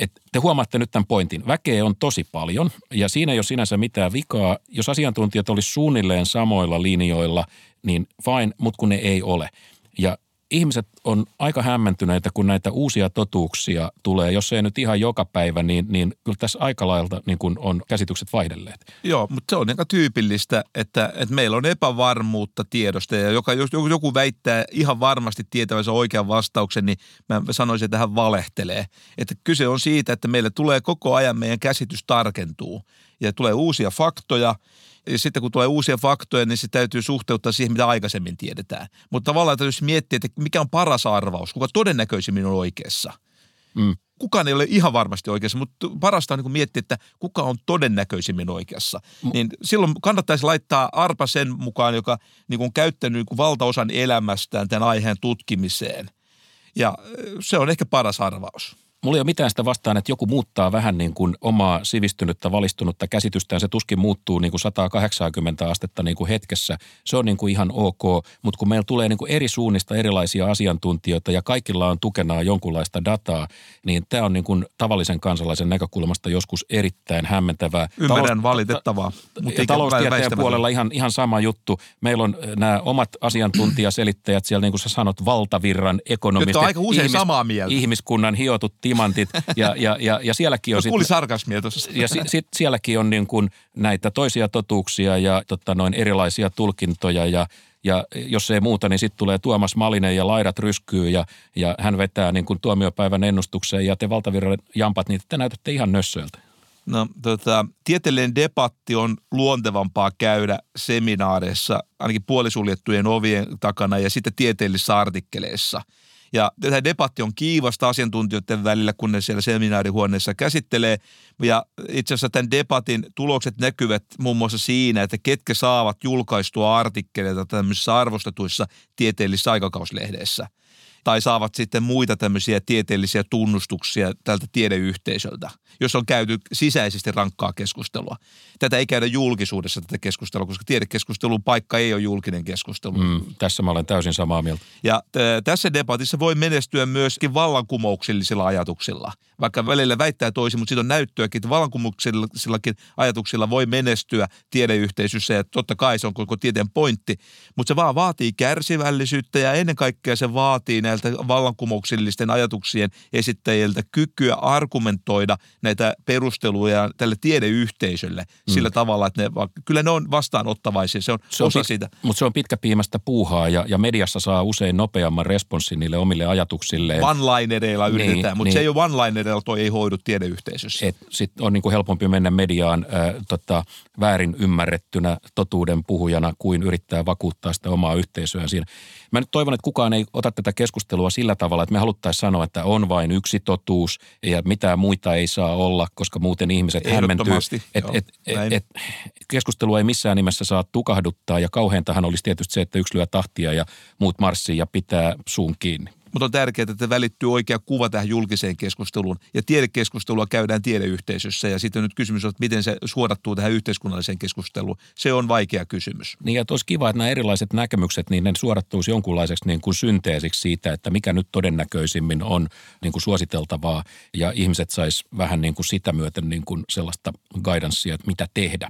Et te huomaatte nyt tämän pointin. Väkeä on tosi paljon ja siinä ei ole sinänsä mitään vikaa. Jos asiantuntijat olisi suunnilleen samoilla linjoilla, niin fine, mutta kun ne ei ole. Ja ihmiset on aika hämmentyneitä, kun näitä uusia totuuksia tulee. Jos ei nyt ihan joka päivä, niin, niin kyllä tässä aika lailla niin kuin on käsitykset vaihdelleet. Joo, mutta se on aika tyypillistä, että, että meillä on epävarmuutta tiedosta ja joka, jos joku väittää ihan varmasti tietävänsä oikean vastauksen, niin mä sanoisin, että hän valehtelee. Että kyse on siitä, että meille tulee koko ajan meidän käsitys tarkentuu ja tulee uusia faktoja – ja sitten kun tulee uusia faktoja, niin se täytyy suhteuttaa siihen, mitä aikaisemmin tiedetään. Mutta tavallaan täytyy miettiä, että mikä on paras arvaus, kuka todennäköisimmin on oikeassa. Mm. Kukaan ei ole ihan varmasti oikeassa, mutta parasta on niin miettiä, että kuka on todennäköisimmin oikeassa. Mm. Niin silloin kannattaisi laittaa arpa sen mukaan, joka niin on käyttänyt niin valtaosan elämästään tämän aiheen tutkimiseen. Ja se on ehkä paras arvaus. Mulla ei ole mitään sitä vastaan, että joku muuttaa vähän niin kuin omaa sivistynyttä, valistunutta käsitystään. Se tuskin muuttuu niin kuin 180 astetta niin kuin hetkessä. Se on niin kuin ihan ok, mutta kun meillä tulee niin kuin eri suunnista erilaisia asiantuntijoita ja kaikilla on tukenaa jonkunlaista dataa, niin tämä on niin kuin tavallisen kansalaisen näkökulmasta joskus erittäin hämmentävää. Ymmärrän Talous, valitettavaa. Mutta taloustieteen puolella ihan, ihan sama juttu. Meillä on äh, nämä omat asiantuntijaselittäjät siellä, niin kuin sä sanot, valtavirran ekonomistit. Nyt on aika usein ihmis, samaa mieltä. Ihmiskunnan hiotut timantit ja, ja, ja, ja sielläkin on... Kuuli sarkasmia tuossa. Ja si, sit sielläkin on niin kuin näitä toisia totuuksia ja tota noin erilaisia tulkintoja ja ja jos ei muuta, niin sitten tulee Tuomas Malinen ja laidat ryskyy ja, ja hän vetää niin kuin tuomiopäivän ennustukseen ja te valtavirran jampat, niin te näytätte ihan nössöiltä. No tota, tieteellinen debatti on luontevampaa käydä seminaareissa, ainakin puolisuljettujen ovien takana ja sitten tieteellisissä artikkeleissa – ja tämä debatti on kiivasta asiantuntijoiden välillä, kun ne siellä seminaarihuoneessa käsittelee. Ja itse asiassa tämän debatin tulokset näkyvät muun muassa siinä, että ketkä saavat julkaistua artikkeleita tämmöisissä arvostetuissa tieteellisissä aikakauslehdeissä – tai saavat sitten muita tämmöisiä tieteellisiä tunnustuksia tältä tiedeyhteisöltä, jos on käyty sisäisesti rankkaa keskustelua. Tätä ei käydä julkisuudessa tätä keskustelua, koska tiedekeskustelun paikka ei ole julkinen keskustelu. Mm, tässä mä olen täysin samaa mieltä. Ja t- tässä debatissa voi menestyä myöskin vallankumouksellisilla ajatuksilla. Vaikka välillä väittää toisin, mutta siitä on näyttöäkin, että vallankumouksillakin ajatuksilla voi menestyä tiedeyhteisössä ja totta kai se on koko tieteen pointti, mutta se vaan vaatii kärsivällisyyttä ja ennen kaikkea se vaatii näiltä vallankumouksellisten ajatuksien esittäjiltä kykyä argumentoida näitä perusteluja tälle tiedeyhteisölle mm. sillä tavalla, että ne, kyllä ne on vastaanottavaisia, se on, se on osa pit, siitä. Mutta se on pitkäpiimästä puuhaa ja, ja mediassa saa usein nopeamman responssin niille omille ajatuksilleen. One-linereilla yritetään, niin, mutta niin. se ei ole one-linereilla, toi ei hoidu tiedeyhteisössä. Sitten on niin kuin helpompi mennä mediaan äh, tota, väärin ymmärrettynä totuuden puhujana kuin yrittää vakuuttaa sitä omaa yhteisöä siinä. Mä nyt toivon, että kukaan ei ota tätä keskustelua sillä tavalla, että me haluttaisiin sanoa, että on vain yksi totuus ja mitään muita ei saa olla, koska muuten ihmiset hämmentyy. Et, et, et, et, keskustelua ei missään nimessä saa tukahduttaa ja kauheintahan olisi tietysti se, että yksi lyö tahtia ja muut marssii ja pitää suun kiinni. Mutta on tärkeää, että välittyy oikea kuva tähän julkiseen keskusteluun. Ja tiedekeskustelua käydään tiedeyhteisössä ja sitten nyt kysymys on, että miten se suodattuu tähän yhteiskunnalliseen keskusteluun. Se on vaikea kysymys. Niin ja olisi kiva, että nämä erilaiset näkemykset, niin ne suodattuisi jonkunlaiseksi niin kuin synteesiksi siitä, että mikä nyt todennäköisimmin on niin kuin suositeltavaa ja ihmiset sais vähän niin kuin sitä myöten niin kuin sellaista guidancea, että mitä tehdä.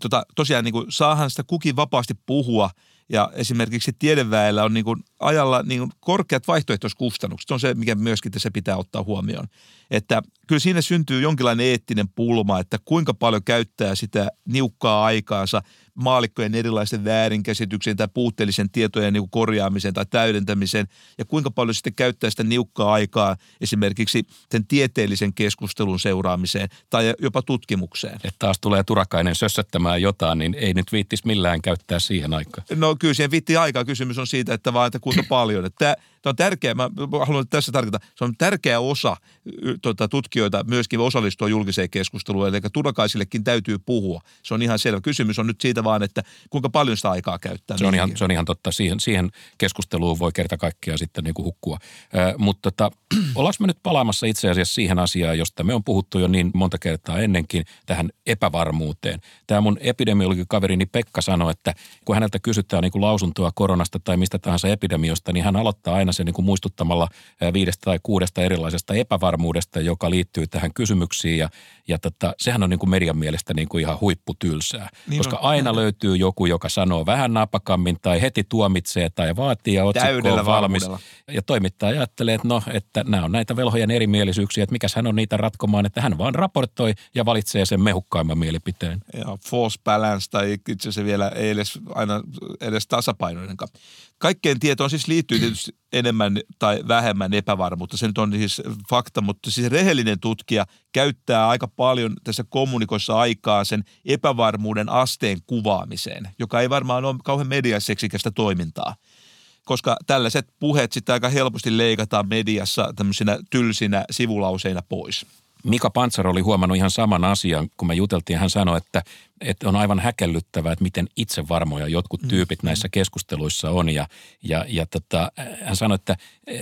Tota, tosiaan niin kuin saahan sitä kukin vapaasti puhua – ja esimerkiksi tiedeväellä on niin kuin ajalla niin kuin korkeat vaihtoehtoiskustannukset. Se on se, mikä myöskin tässä pitää ottaa huomioon. Että kyllä siinä syntyy jonkinlainen eettinen pulma, että kuinka paljon käyttää sitä niukkaa aikaansa maalikkojen erilaisten väärinkäsityksien tai puutteellisen tietojen niin korjaamiseen tai täydentämiseen ja kuinka paljon sitten käyttää sitä niukkaa aikaa esimerkiksi sen tieteellisen keskustelun seuraamiseen tai jopa tutkimukseen. Että taas tulee turakainen sössöttämään jotain, niin ei nyt viittis millään käyttää siihen aikaan. No kyllä siihen viitti aikaa. Kysymys on siitä, että vaan, että kuinka paljon. Että Tämä on tärkeä, mä haluan tässä tarkoittaa, se on tärkeä osa tuota, tutkijoita myöskin osallistua julkiseen keskusteluun, eli turakaisillekin täytyy puhua. Se on ihan selvä. Kysymys on nyt siitä vaan, että kuinka paljon sitä aikaa käyttää. Se on, ihan, se on ihan totta. Siihen, siihen keskusteluun voi kerta kaikkiaan sitten niin kuin hukkua. Äh, mutta tota, *clears throat* ollaanko me nyt palaamassa itse asiassa siihen asiaan, josta me on puhuttu jo niin monta kertaa ennenkin, tähän epävarmuuteen. Tämä mun epidemiologikaverini Pekka sanoi, että kun häneltä kysytään niin kuin lausuntoa koronasta tai mistä tahansa epidemiosta, niin hän aloittaa aina se niin kuin muistuttamalla viidestä tai kuudesta erilaisesta epävarmuudesta, joka liittyy tähän kysymyksiin. Ja, ja tota, sehän on niin kuin median mielestä niin kuin ihan huipputylsää, niin koska on. aina löytyy joku, joka sanoo vähän napakammin tai heti tuomitsee tai vaatii ja otsikko on valmis. Ja toimittaja ajattelee, että no, että nämä on näitä velhojen erimielisyyksiä, että mikäs hän on niitä ratkomaan, että hän vaan raportoi ja valitsee sen mehukkaimman mielipiteen. Ja false balance tai itse asiassa vielä ei edes aina edes tasapainoinenkaan. Kaikkeen tietoon siis liittyy tietysti enemmän tai vähemmän epävarmuutta. Se nyt on siis fakta, mutta siis rehellinen tutkija käyttää aika paljon tässä kommunikossa aikaa sen epävarmuuden asteen kuvaamiseen, joka ei varmaan ole kauhean mediaseksikästä toimintaa koska tällaiset puheet sitten aika helposti leikataan mediassa tämmöisinä tylsinä sivulauseina pois. Mika Pantsar oli huomannut ihan saman asian, kun me juteltiin. Hän sanoi, että, että on aivan häkellyttävää, että miten itsevarmoja jotkut mm, tyypit mm. näissä keskusteluissa on. Ja, ja, ja tota, hän sanoi, että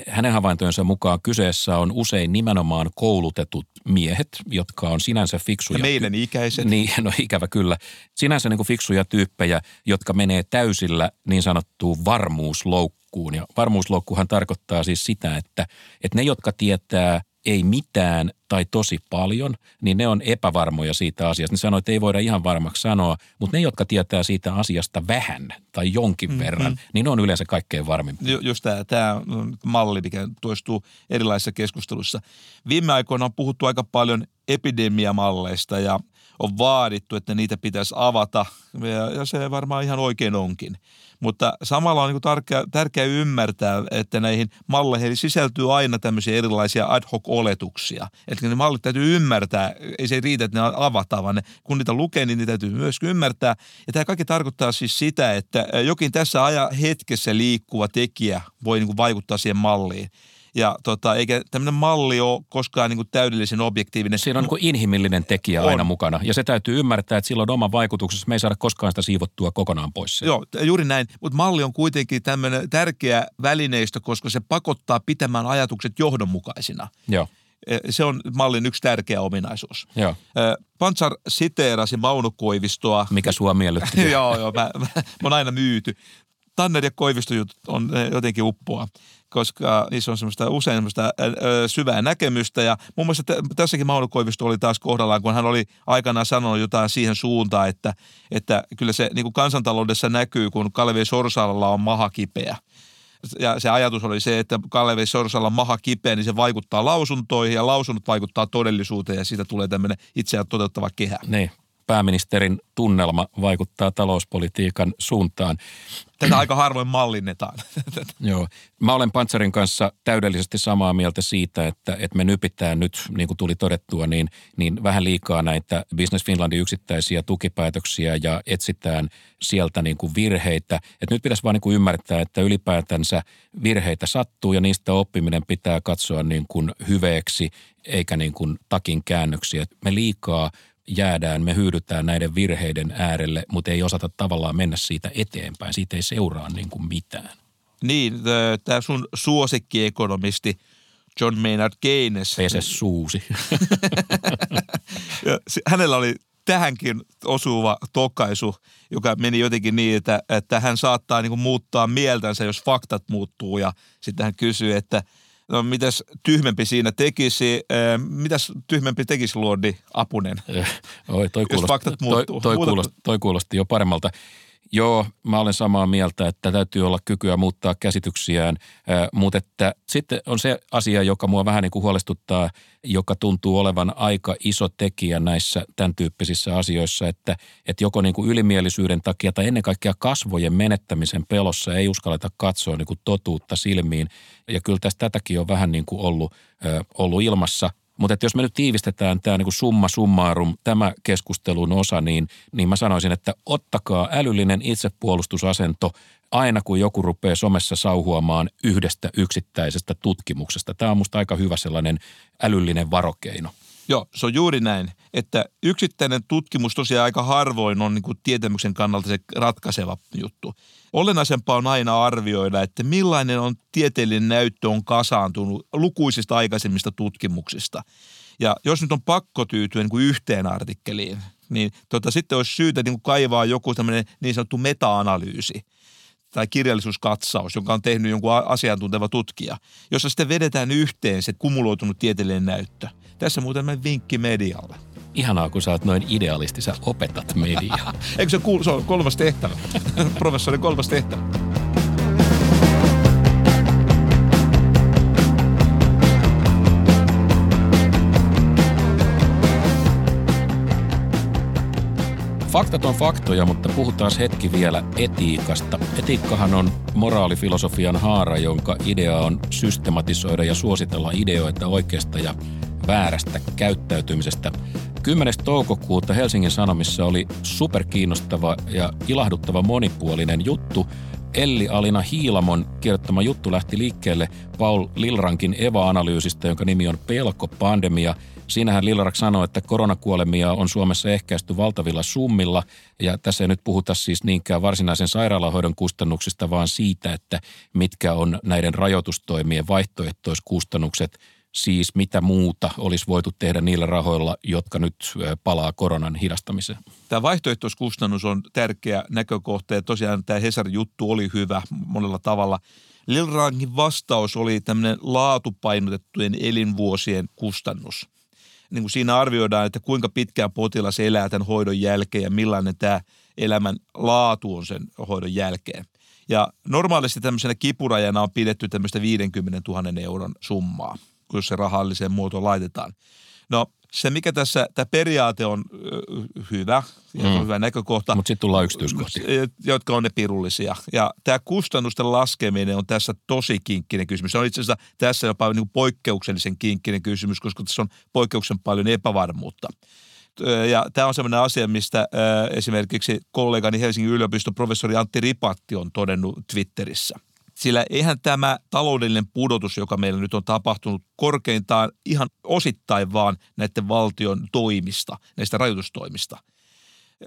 hänen havaintojensa mukaan kyseessä on usein nimenomaan koulutetut miehet, jotka on sinänsä fiksuja. Ja meidän ikäiset. Niin, *laughs* no ikävä kyllä. Sinänsä niin kuin fiksuja tyyppejä, jotka menee täysillä niin sanottuun varmuusloukkuun. Ja varmuusloukkuhan tarkoittaa siis sitä, että, että ne, jotka tietää ei mitään tai tosi paljon, niin ne on epävarmoja siitä asiasta. Ne sanoo, että ei voida ihan varmaksi sanoa, mutta ne, jotka tietää siitä asiasta vähän tai jonkin mm-hmm. verran, niin ne on yleensä kaikkein varmimpia. Just tämä, tämä malli, mikä toistuu erilaisissa keskusteluissa. Viime aikoina on puhuttu aika paljon epidemiamalleista ja on vaadittu, että niitä pitäisi avata ja, ja se varmaan ihan oikein onkin. Mutta samalla on niin tärkeää, tärkeää ymmärtää, että näihin malleihin sisältyy aina tämmöisiä erilaisia ad hoc oletuksia. Että ne mallit täytyy ymmärtää, ei se riitä, että ne avataan, vaan ne, kun niitä lukee, niin niitä täytyy myös ymmärtää. Ja tämä kaikki tarkoittaa siis sitä, että jokin tässä aja hetkessä liikkuva tekijä voi niin vaikuttaa siihen malliin. Ja tota, eikä tämmöinen malli ole koskaan niin kuin täydellisen objektiivinen. Siinä on niin kuin inhimillinen tekijä on. aina mukana. Ja se täytyy ymmärtää, että sillä on oma vaikutuksensa. Me ei saada koskaan sitä siivottua kokonaan pois. Sen. Joo, juuri näin. Mutta malli on kuitenkin tämmöinen tärkeä välineistö, koska se pakottaa pitämään ajatukset johdonmukaisina. Joo. E, se on mallin yksi tärkeä ominaisuus. Joo. Pantsar siteerasi Mauno Koivistoa. Mikä sua miellytti. *laughs* joo, joo, mä, mä, mä oon aina myyty. Tanner ja Koivisto on jotenkin uppoa koska niissä on semmoista usein semmoista syvää näkemystä. Ja muun muassa t- tässäkin Mauno Koivisto oli taas kohdallaan, kun hän oli aikanaan sanonut jotain siihen suuntaan, että, että kyllä se niin kuin kansantaloudessa näkyy, kun Kalevi Sorsalalla on maha kipeä. Ja se ajatus oli se, että Kalevi Sorsalla maha kipeä, niin se vaikuttaa lausuntoihin ja lausunnot vaikuttaa todellisuuteen ja siitä tulee tämmöinen itseään toteuttava kehä. Niin, pääministerin tunnelma vaikuttaa talouspolitiikan suuntaan. Tätä aika harvoin mallinnetaan. *laughs* Joo. Mä olen Pantsarin kanssa täydellisesti samaa mieltä siitä, että, että me nypitään nyt, niin kuin tuli todettua, niin, niin vähän liikaa näitä Business Finlandin yksittäisiä tukipäätöksiä ja etsitään sieltä niin kuin virheitä. Et nyt pitäisi vaan niin kuin ymmärtää, että ylipäätänsä virheitä sattuu ja niistä oppiminen pitää katsoa niin kuin hyveeksi eikä niin kuin takin käännöksiä. Me liikaa – jäädään, me hyydytään näiden virheiden äärelle, mutta ei osata tavallaan mennä siitä eteenpäin. Siitä ei seuraa niin kuin mitään. Niin, tämä sun suosikkiekonomisti John Maynard Keynes. Pese suusi. *laughs* hänellä oli tähänkin osuva tokaisu, joka meni jotenkin niin, että, että hän saattaa niin kuin muuttaa mieltänsä, jos faktat muuttuu. Ja sitten hän kysyy, että – no mitäs tyhmempi siinä tekisi, äh, mitäs tyhmempi tekisi Lordi Apunen, Oi, toi kuulosti, jos faktat muuttuu. Toi, toi, kuulosti, toi kuulosti jo paremmalta. Joo, mä olen samaa mieltä, että täytyy olla kykyä muuttaa käsityksiään, mutta että sitten on se asia, joka mua vähän niin kuin huolestuttaa, joka tuntuu olevan aika iso tekijä näissä tämän tyyppisissä asioissa, että, että joko niin kuin ylimielisyyden takia tai ennen kaikkea kasvojen menettämisen pelossa ei uskalleta katsoa niin kuin totuutta silmiin. Ja kyllä tästä tätäkin on vähän niin kuin ollut, ollut ilmassa – mutta jos me nyt tiivistetään tämä niin summa summarum, tämä keskustelun osa, niin, niin mä sanoisin, että ottakaa älyllinen itsepuolustusasento aina kun joku rupeaa somessa sauhuamaan yhdestä yksittäisestä tutkimuksesta. Tämä on musta aika hyvä sellainen älyllinen varokeino. Joo, se on juuri näin, että yksittäinen tutkimus tosiaan aika harvoin on niin kuin tietämyksen kannalta se ratkaiseva juttu. Olennaisempaa on aina arvioida, että millainen on tieteellinen näyttö on kasaantunut lukuisista aikaisemmista tutkimuksista. Ja jos nyt on pakko tyytyä niin kuin yhteen artikkeliin, niin tota, sitten olisi syytä niin kuin kaivaa joku tämmöinen niin sanottu meta-analyysi tai kirjallisuuskatsaus, jonka on tehnyt jonkun asiantunteva tutkija, jossa sitten vedetään yhteen se kumuloitunut tieteellinen näyttö. Tässä muuten vinkki medialle. Ihanaa, kun sä oot noin idealisti, sä opetat mediaa. *laughs* Eikö se, kuulu, se on kolmas tehtävä? *laughs* Professorin kolmas tehtävä. Faktat on faktoja, mutta puhutaan hetki vielä etiikasta. Etiikkahan on moraalifilosofian haara, jonka idea on systematisoida ja suositella ideoita oikeasta ja väärästä käyttäytymisestä. 10. toukokuuta Helsingin Sanomissa oli superkiinnostava ja ilahduttava monipuolinen juttu. Elli Alina Hiilamon kirjoittama juttu lähti liikkeelle Paul Lilrankin EVA-analyysistä, jonka nimi on Pelko pandemia. Siinähän Lilrak sanoi, että koronakuolemia on Suomessa ehkäisty valtavilla summilla. Ja tässä ei nyt puhuta siis niinkään varsinaisen sairaalahoidon kustannuksista, vaan siitä, että mitkä on näiden rajoitustoimien vaihtoehtoiskustannukset – siis mitä muuta olisi voitu tehdä niillä rahoilla, jotka nyt palaa koronan hidastamiseen? Tämä vaihtoehtoiskustannus on tärkeä näkökohta ja tosiaan tämä Hesarin juttu oli hyvä monella tavalla. Lilrangin vastaus oli tämmöinen laatupainotettujen elinvuosien kustannus. Niin kuin siinä arvioidaan, että kuinka pitkään potilas elää tämän hoidon jälkeen ja millainen tämä elämän laatu on sen hoidon jälkeen. Ja normaalisti tämmöisenä kipurajana on pidetty tämmöistä 50 000 euron summaa jos se rahalliseen muotoon laitetaan. No se, mikä tässä, tämä periaate on hyvä ja mm. hyvä näkökohta. Mutta sitten tullaan yksityiskohtiin. Jotka on ne pirullisia. Ja tämä kustannusten laskeminen on tässä tosi kinkkinen kysymys. Se on itse asiassa tässä jopa niin poikkeuksellisen kinkkinen kysymys, koska tässä on poikkeuksen paljon epävarmuutta. Ja tämä on sellainen asia, mistä esimerkiksi kollegani Helsingin yliopiston professori Antti Ripatti on todennut Twitterissä – sillä eihän tämä taloudellinen pudotus, joka meillä nyt on tapahtunut korkeintaan ihan osittain vaan näiden valtion toimista, näistä rajoitustoimista.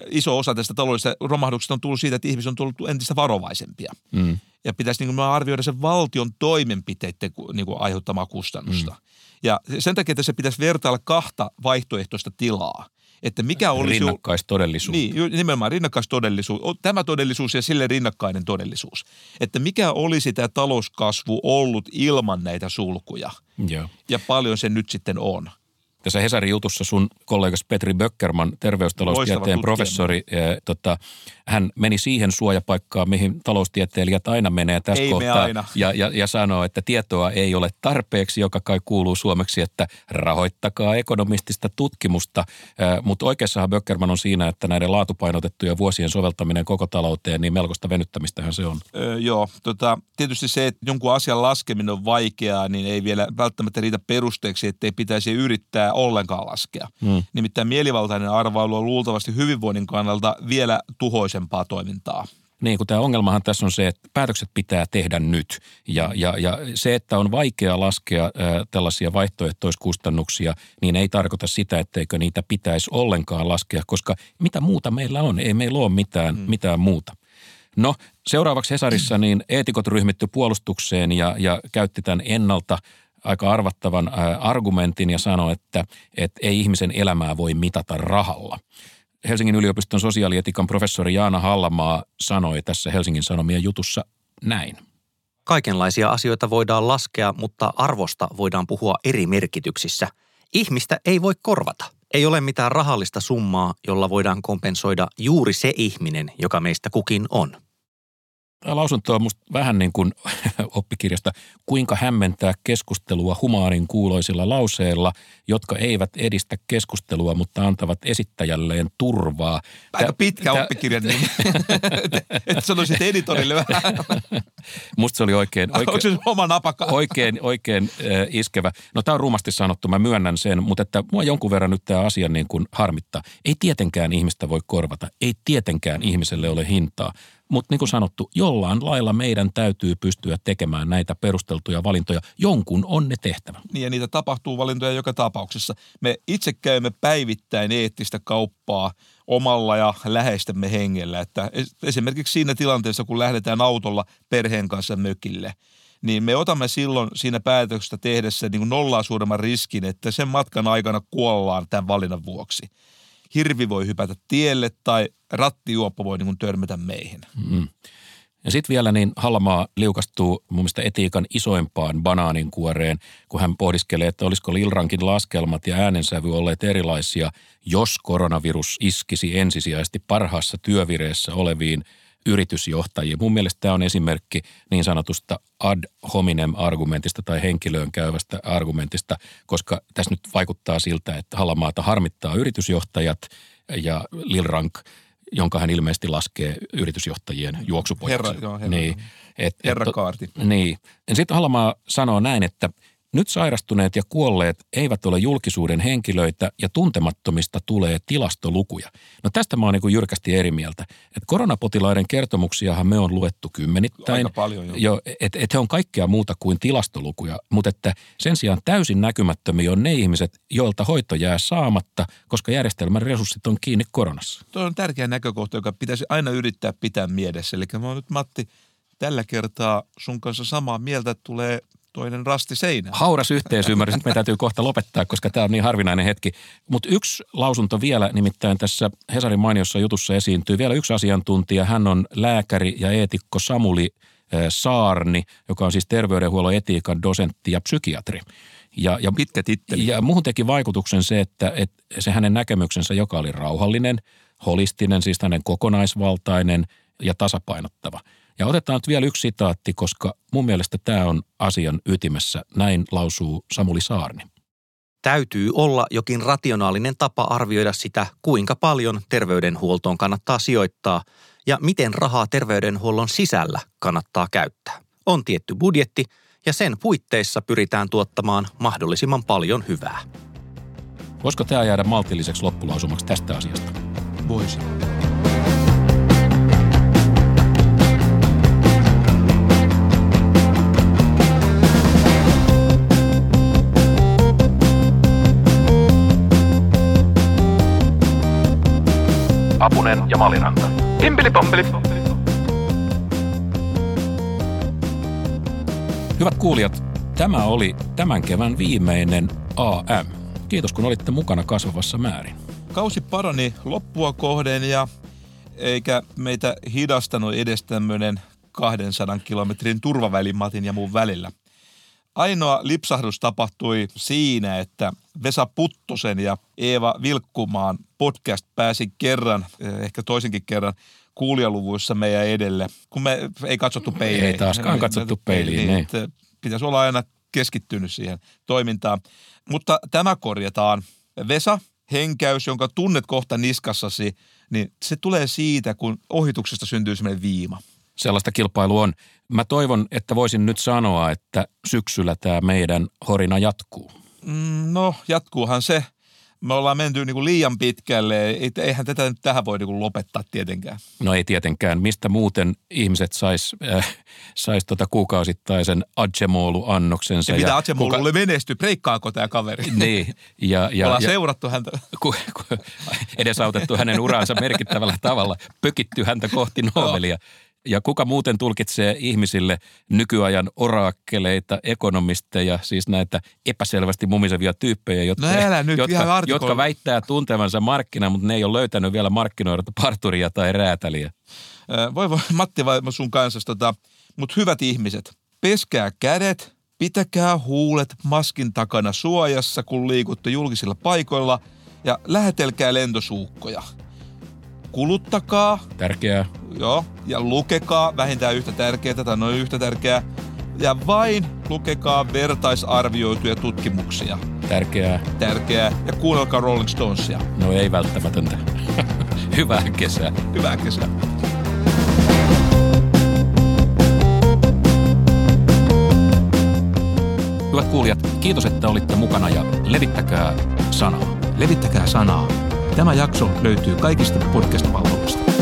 Iso osa tästä taloudellisesta romahduksesta on tullut siitä, että ihmiset on tullut entistä varovaisempia. Mm. Ja pitäisi niin kuin arvioida sen valtion toimenpiteiden niin kuin aiheuttamaa kustannusta. Mm. Ja sen takia tässä pitäisi vertailla kahta vaihtoehtoista tilaa. Että mikä olisi... Rinnakkaistodellisuus. Niin, nimenomaan rinnakkaistodellisuus. Tämä todellisuus ja sille rinnakkainen todellisuus. Että mikä olisi tämä talouskasvu ollut ilman näitä sulkuja. Joo. Ja paljon se nyt sitten on tässä Hesarin jutussa sun kollegas Petri Böckerman, terveystaloustieteen professori, ja, tota, hän meni siihen suojapaikkaan, mihin taloustieteilijät aina menee tässä ei kohtaa. Me aina. Ja, ja, ja sanoo, että tietoa ei ole tarpeeksi, joka kai kuuluu suomeksi, että rahoittakaa ekonomistista tutkimusta. Mutta oikeassahan Böckerman on siinä, että näiden laatupainotettujen vuosien soveltaminen koko talouteen, niin melkoista venyttämistähän se on. Öö, joo, tota, tietysti se, että jonkun asian laskeminen on vaikeaa, niin ei vielä välttämättä riitä perusteeksi, ettei pitäisi yrittää ollenkaan laskea. Hmm. Nimittäin mielivaltainen arvailu on luultavasti hyvinvoinnin kannalta vielä tuhoisempaa toimintaa. Niin, kun tämä ongelmahan tässä on se, että päätökset pitää tehdä nyt. Ja, ja, ja se, että on vaikea laskea ä, tällaisia vaihtoehtoiskustannuksia, niin ei tarkoita sitä, etteikö niitä pitäisi ollenkaan laskea, koska mitä muuta meillä on? Ei meillä ole mitään, hmm. mitään muuta. No, seuraavaksi Hesarissa *clears throat* niin eetikot ryhmitty puolustukseen ja, ja käytti tämän ennalta aika arvattavan argumentin ja sanoi, että, että ei ihmisen elämää voi mitata rahalla. Helsingin yliopiston sosiaalietikan professori Jaana Hallamaa sanoi tässä Helsingin Sanomien jutussa näin. Kaikenlaisia asioita voidaan laskea, mutta arvosta voidaan puhua eri merkityksissä. Ihmistä ei voi korvata. Ei ole mitään rahallista summaa, jolla voidaan kompensoida juuri se ihminen, joka meistä kukin on lausunto on musta vähän niin kuin *laughs* oppikirjasta, kuinka hämmentää keskustelua humaanin kuuloisilla lauseilla, jotka eivät edistä keskustelua, mutta antavat esittäjälleen turvaa. Aika pitkä Tä, oppikirja, niin *laughs* että sanoisit editorille vähän. *laughs* Musta se oli oikein, oikein, se oma napaka? oikein, oikein äh, iskevä. No tämä on rumasti sanottu, mä myönnän sen, mutta että mua jonkun verran nyt tämä asia niin kuin harmittaa. Ei tietenkään ihmistä voi korvata, ei tietenkään ihmiselle ole hintaa. Mutta niin kuin sanottu, jollain lailla meidän täytyy pystyä tekemään näitä perusteltuja valintoja. Jonkun on ne tehtävä. Niin ja niitä tapahtuu valintoja joka tapauksessa. Me itse käymme päivittäin eettistä kauppaa omalla ja läheistämme hengellä. Että esimerkiksi siinä tilanteessa, kun lähdetään autolla perheen kanssa mökille – niin me otamme silloin siinä päätöksestä tehdessä niin nollaa suuremman riskin, että sen matkan aikana kuollaan tämän valinnan vuoksi hirvi voi hypätä tielle tai rattijuoppo voi niin törmätä meihin. Mm. Ja sitten vielä niin Hallamaa liukastuu mun mielestä etiikan isoimpaan banaaninkuoreen, kun hän pohdiskelee, että olisiko Lilrankin laskelmat ja äänensävy olleet erilaisia, jos koronavirus iskisi ensisijaisesti parhaassa työvireessä oleviin – yritysjohtajia. Mun mielestä tämä on esimerkki niin sanotusta ad hominem argumentista tai henkilöön käyvästä argumentista, koska tässä nyt vaikuttaa siltä, että Halamaata harmittaa yritysjohtajat ja Lil Rank jonka hän ilmeisesti laskee yritysjohtajien juoksupojaksi. Herra, joo, herra, niin, et, herra Kaarti. Niin. Sitten Halamaa sanoo näin, että – nyt sairastuneet ja kuolleet eivät ole julkisuuden henkilöitä ja tuntemattomista tulee tilastolukuja. No tästä mä oon niin jyrkästi eri mieltä. Että koronapotilaiden kertomuksiahan me on luettu kymmenittäin. Aika paljon jo. jo että et he on kaikkea muuta kuin tilastolukuja, mutta että sen sijaan täysin näkymättömiä on ne ihmiset, joilta hoito jää saamatta, koska järjestelmän resurssit on kiinni koronassa. Tuo on tärkeä näkökohta, joka pitäisi aina yrittää pitää mielessä. Eli mä oon nyt Matti tällä kertaa sun kanssa samaa mieltä, tulee toinen rasti seinä. Hauras yhteisymmärrys. Nyt me täytyy kohta lopettaa, koska tämä on niin harvinainen hetki. Mutta yksi lausunto vielä, nimittäin tässä Hesarin mainiossa jutussa esiintyy vielä yksi asiantuntija. Hän on lääkäri ja eetikko Samuli Saarni, joka on siis terveydenhuollon etiikan dosentti ja psykiatri. Ja, ja, Pitkä titteli. Ja muuhun teki vaikutuksen se, että, että se hänen näkemyksensä, joka oli rauhallinen, holistinen, siis hänen kokonaisvaltainen ja tasapainottava – ja otetaan nyt vielä yksi sitaatti, koska mun mielestä tämä on asian ytimessä. Näin lausuu Samuli Saarni. Täytyy olla jokin rationaalinen tapa arvioida sitä, kuinka paljon terveydenhuoltoon kannattaa sijoittaa ja miten rahaa terveydenhuollon sisällä kannattaa käyttää. On tietty budjetti ja sen puitteissa pyritään tuottamaan mahdollisimman paljon hyvää. Voisiko tämä jäädä maltilliseksi loppulausumaksi tästä asiasta? Voisi. Apunen ja Maliranta. Himpeli pompeli. Hyvät kuulijat, Tämä oli tämän kevään viimeinen AM. Kiitos kun olitte mukana kasvavassa määrin. Kausi parani loppua kohden ja eikä meitä hidastanut edes tämmöinen 200 kilometrin turvaväli Matin ja muun välillä. Ainoa lipsahdus tapahtui siinä, että Vesa Puttosen ja Eeva Vilkkumaan podcast pääsi kerran, eh, ehkä toisenkin kerran, kuulijaluvuissa meidän edelle, kun me ei katsottu peiliin. Ei taaskaan katsottu peiliin. Niin, niin. Pitäisi olla aina keskittynyt siihen toimintaan. Mutta tämä korjataan. Vesa, henkäys, jonka tunnet kohta niskassasi, niin se tulee siitä, kun ohituksesta syntyy semmoinen viima. Sellaista kilpailua on. Mä toivon, että voisin nyt sanoa, että syksyllä tämä meidän horina jatkuu. Mm, no, jatkuuhan se me ollaan menty niin kuin liian pitkälle. Eihän tätä nyt tähän voi niin kuin lopettaa tietenkään. No ei tietenkään. Mistä muuten ihmiset sais, äh, sais tota kuukausittaisen Adjemolu-annoksensa. Ja, ja mitä Adjemolulle kuka... menestyy? Breikkaako tämä kaveri? Niin. Ja, ja, ollaan ja, seurattu häntä. Ku, ku, edesautettu hänen uraansa merkittävällä tavalla. Pökitty häntä kohti Nobelia. Ja kuka muuten tulkitsee ihmisille nykyajan oraakkeleita, ekonomisteja, siis näitä epäselvästi mumisevia tyyppejä, jotka, no nyt, jotka, jotka väittää tuntevansa markkina, mutta ne ei ole löytänyt vielä markkinoida parturia tai räätäliä. Voi voi, *laughs* Matti vai sun kanssa, tota, mutta hyvät ihmiset, peskää kädet, pitäkää huulet maskin takana suojassa, kun liikutte julkisilla paikoilla ja lähetelkää lentosuukkoja – kuluttakaa. Tärkeää. Joo, ja lukekaa vähintään yhtä tärkeää tai noin yhtä tärkeää. Ja vain lukekaa vertaisarvioituja tutkimuksia. Tärkeää. Tärkeää. Ja kuunnelkaa Rolling Stonesia. No ei välttämätöntä. *laughs* Hyvää kesää. Hyvää kesää. Hyvät kuulijat, kiitos, että olitte mukana ja levittäkää sanaa. Levittäkää sanaa. Tämä jakso löytyy kaikista podcast-palveluista.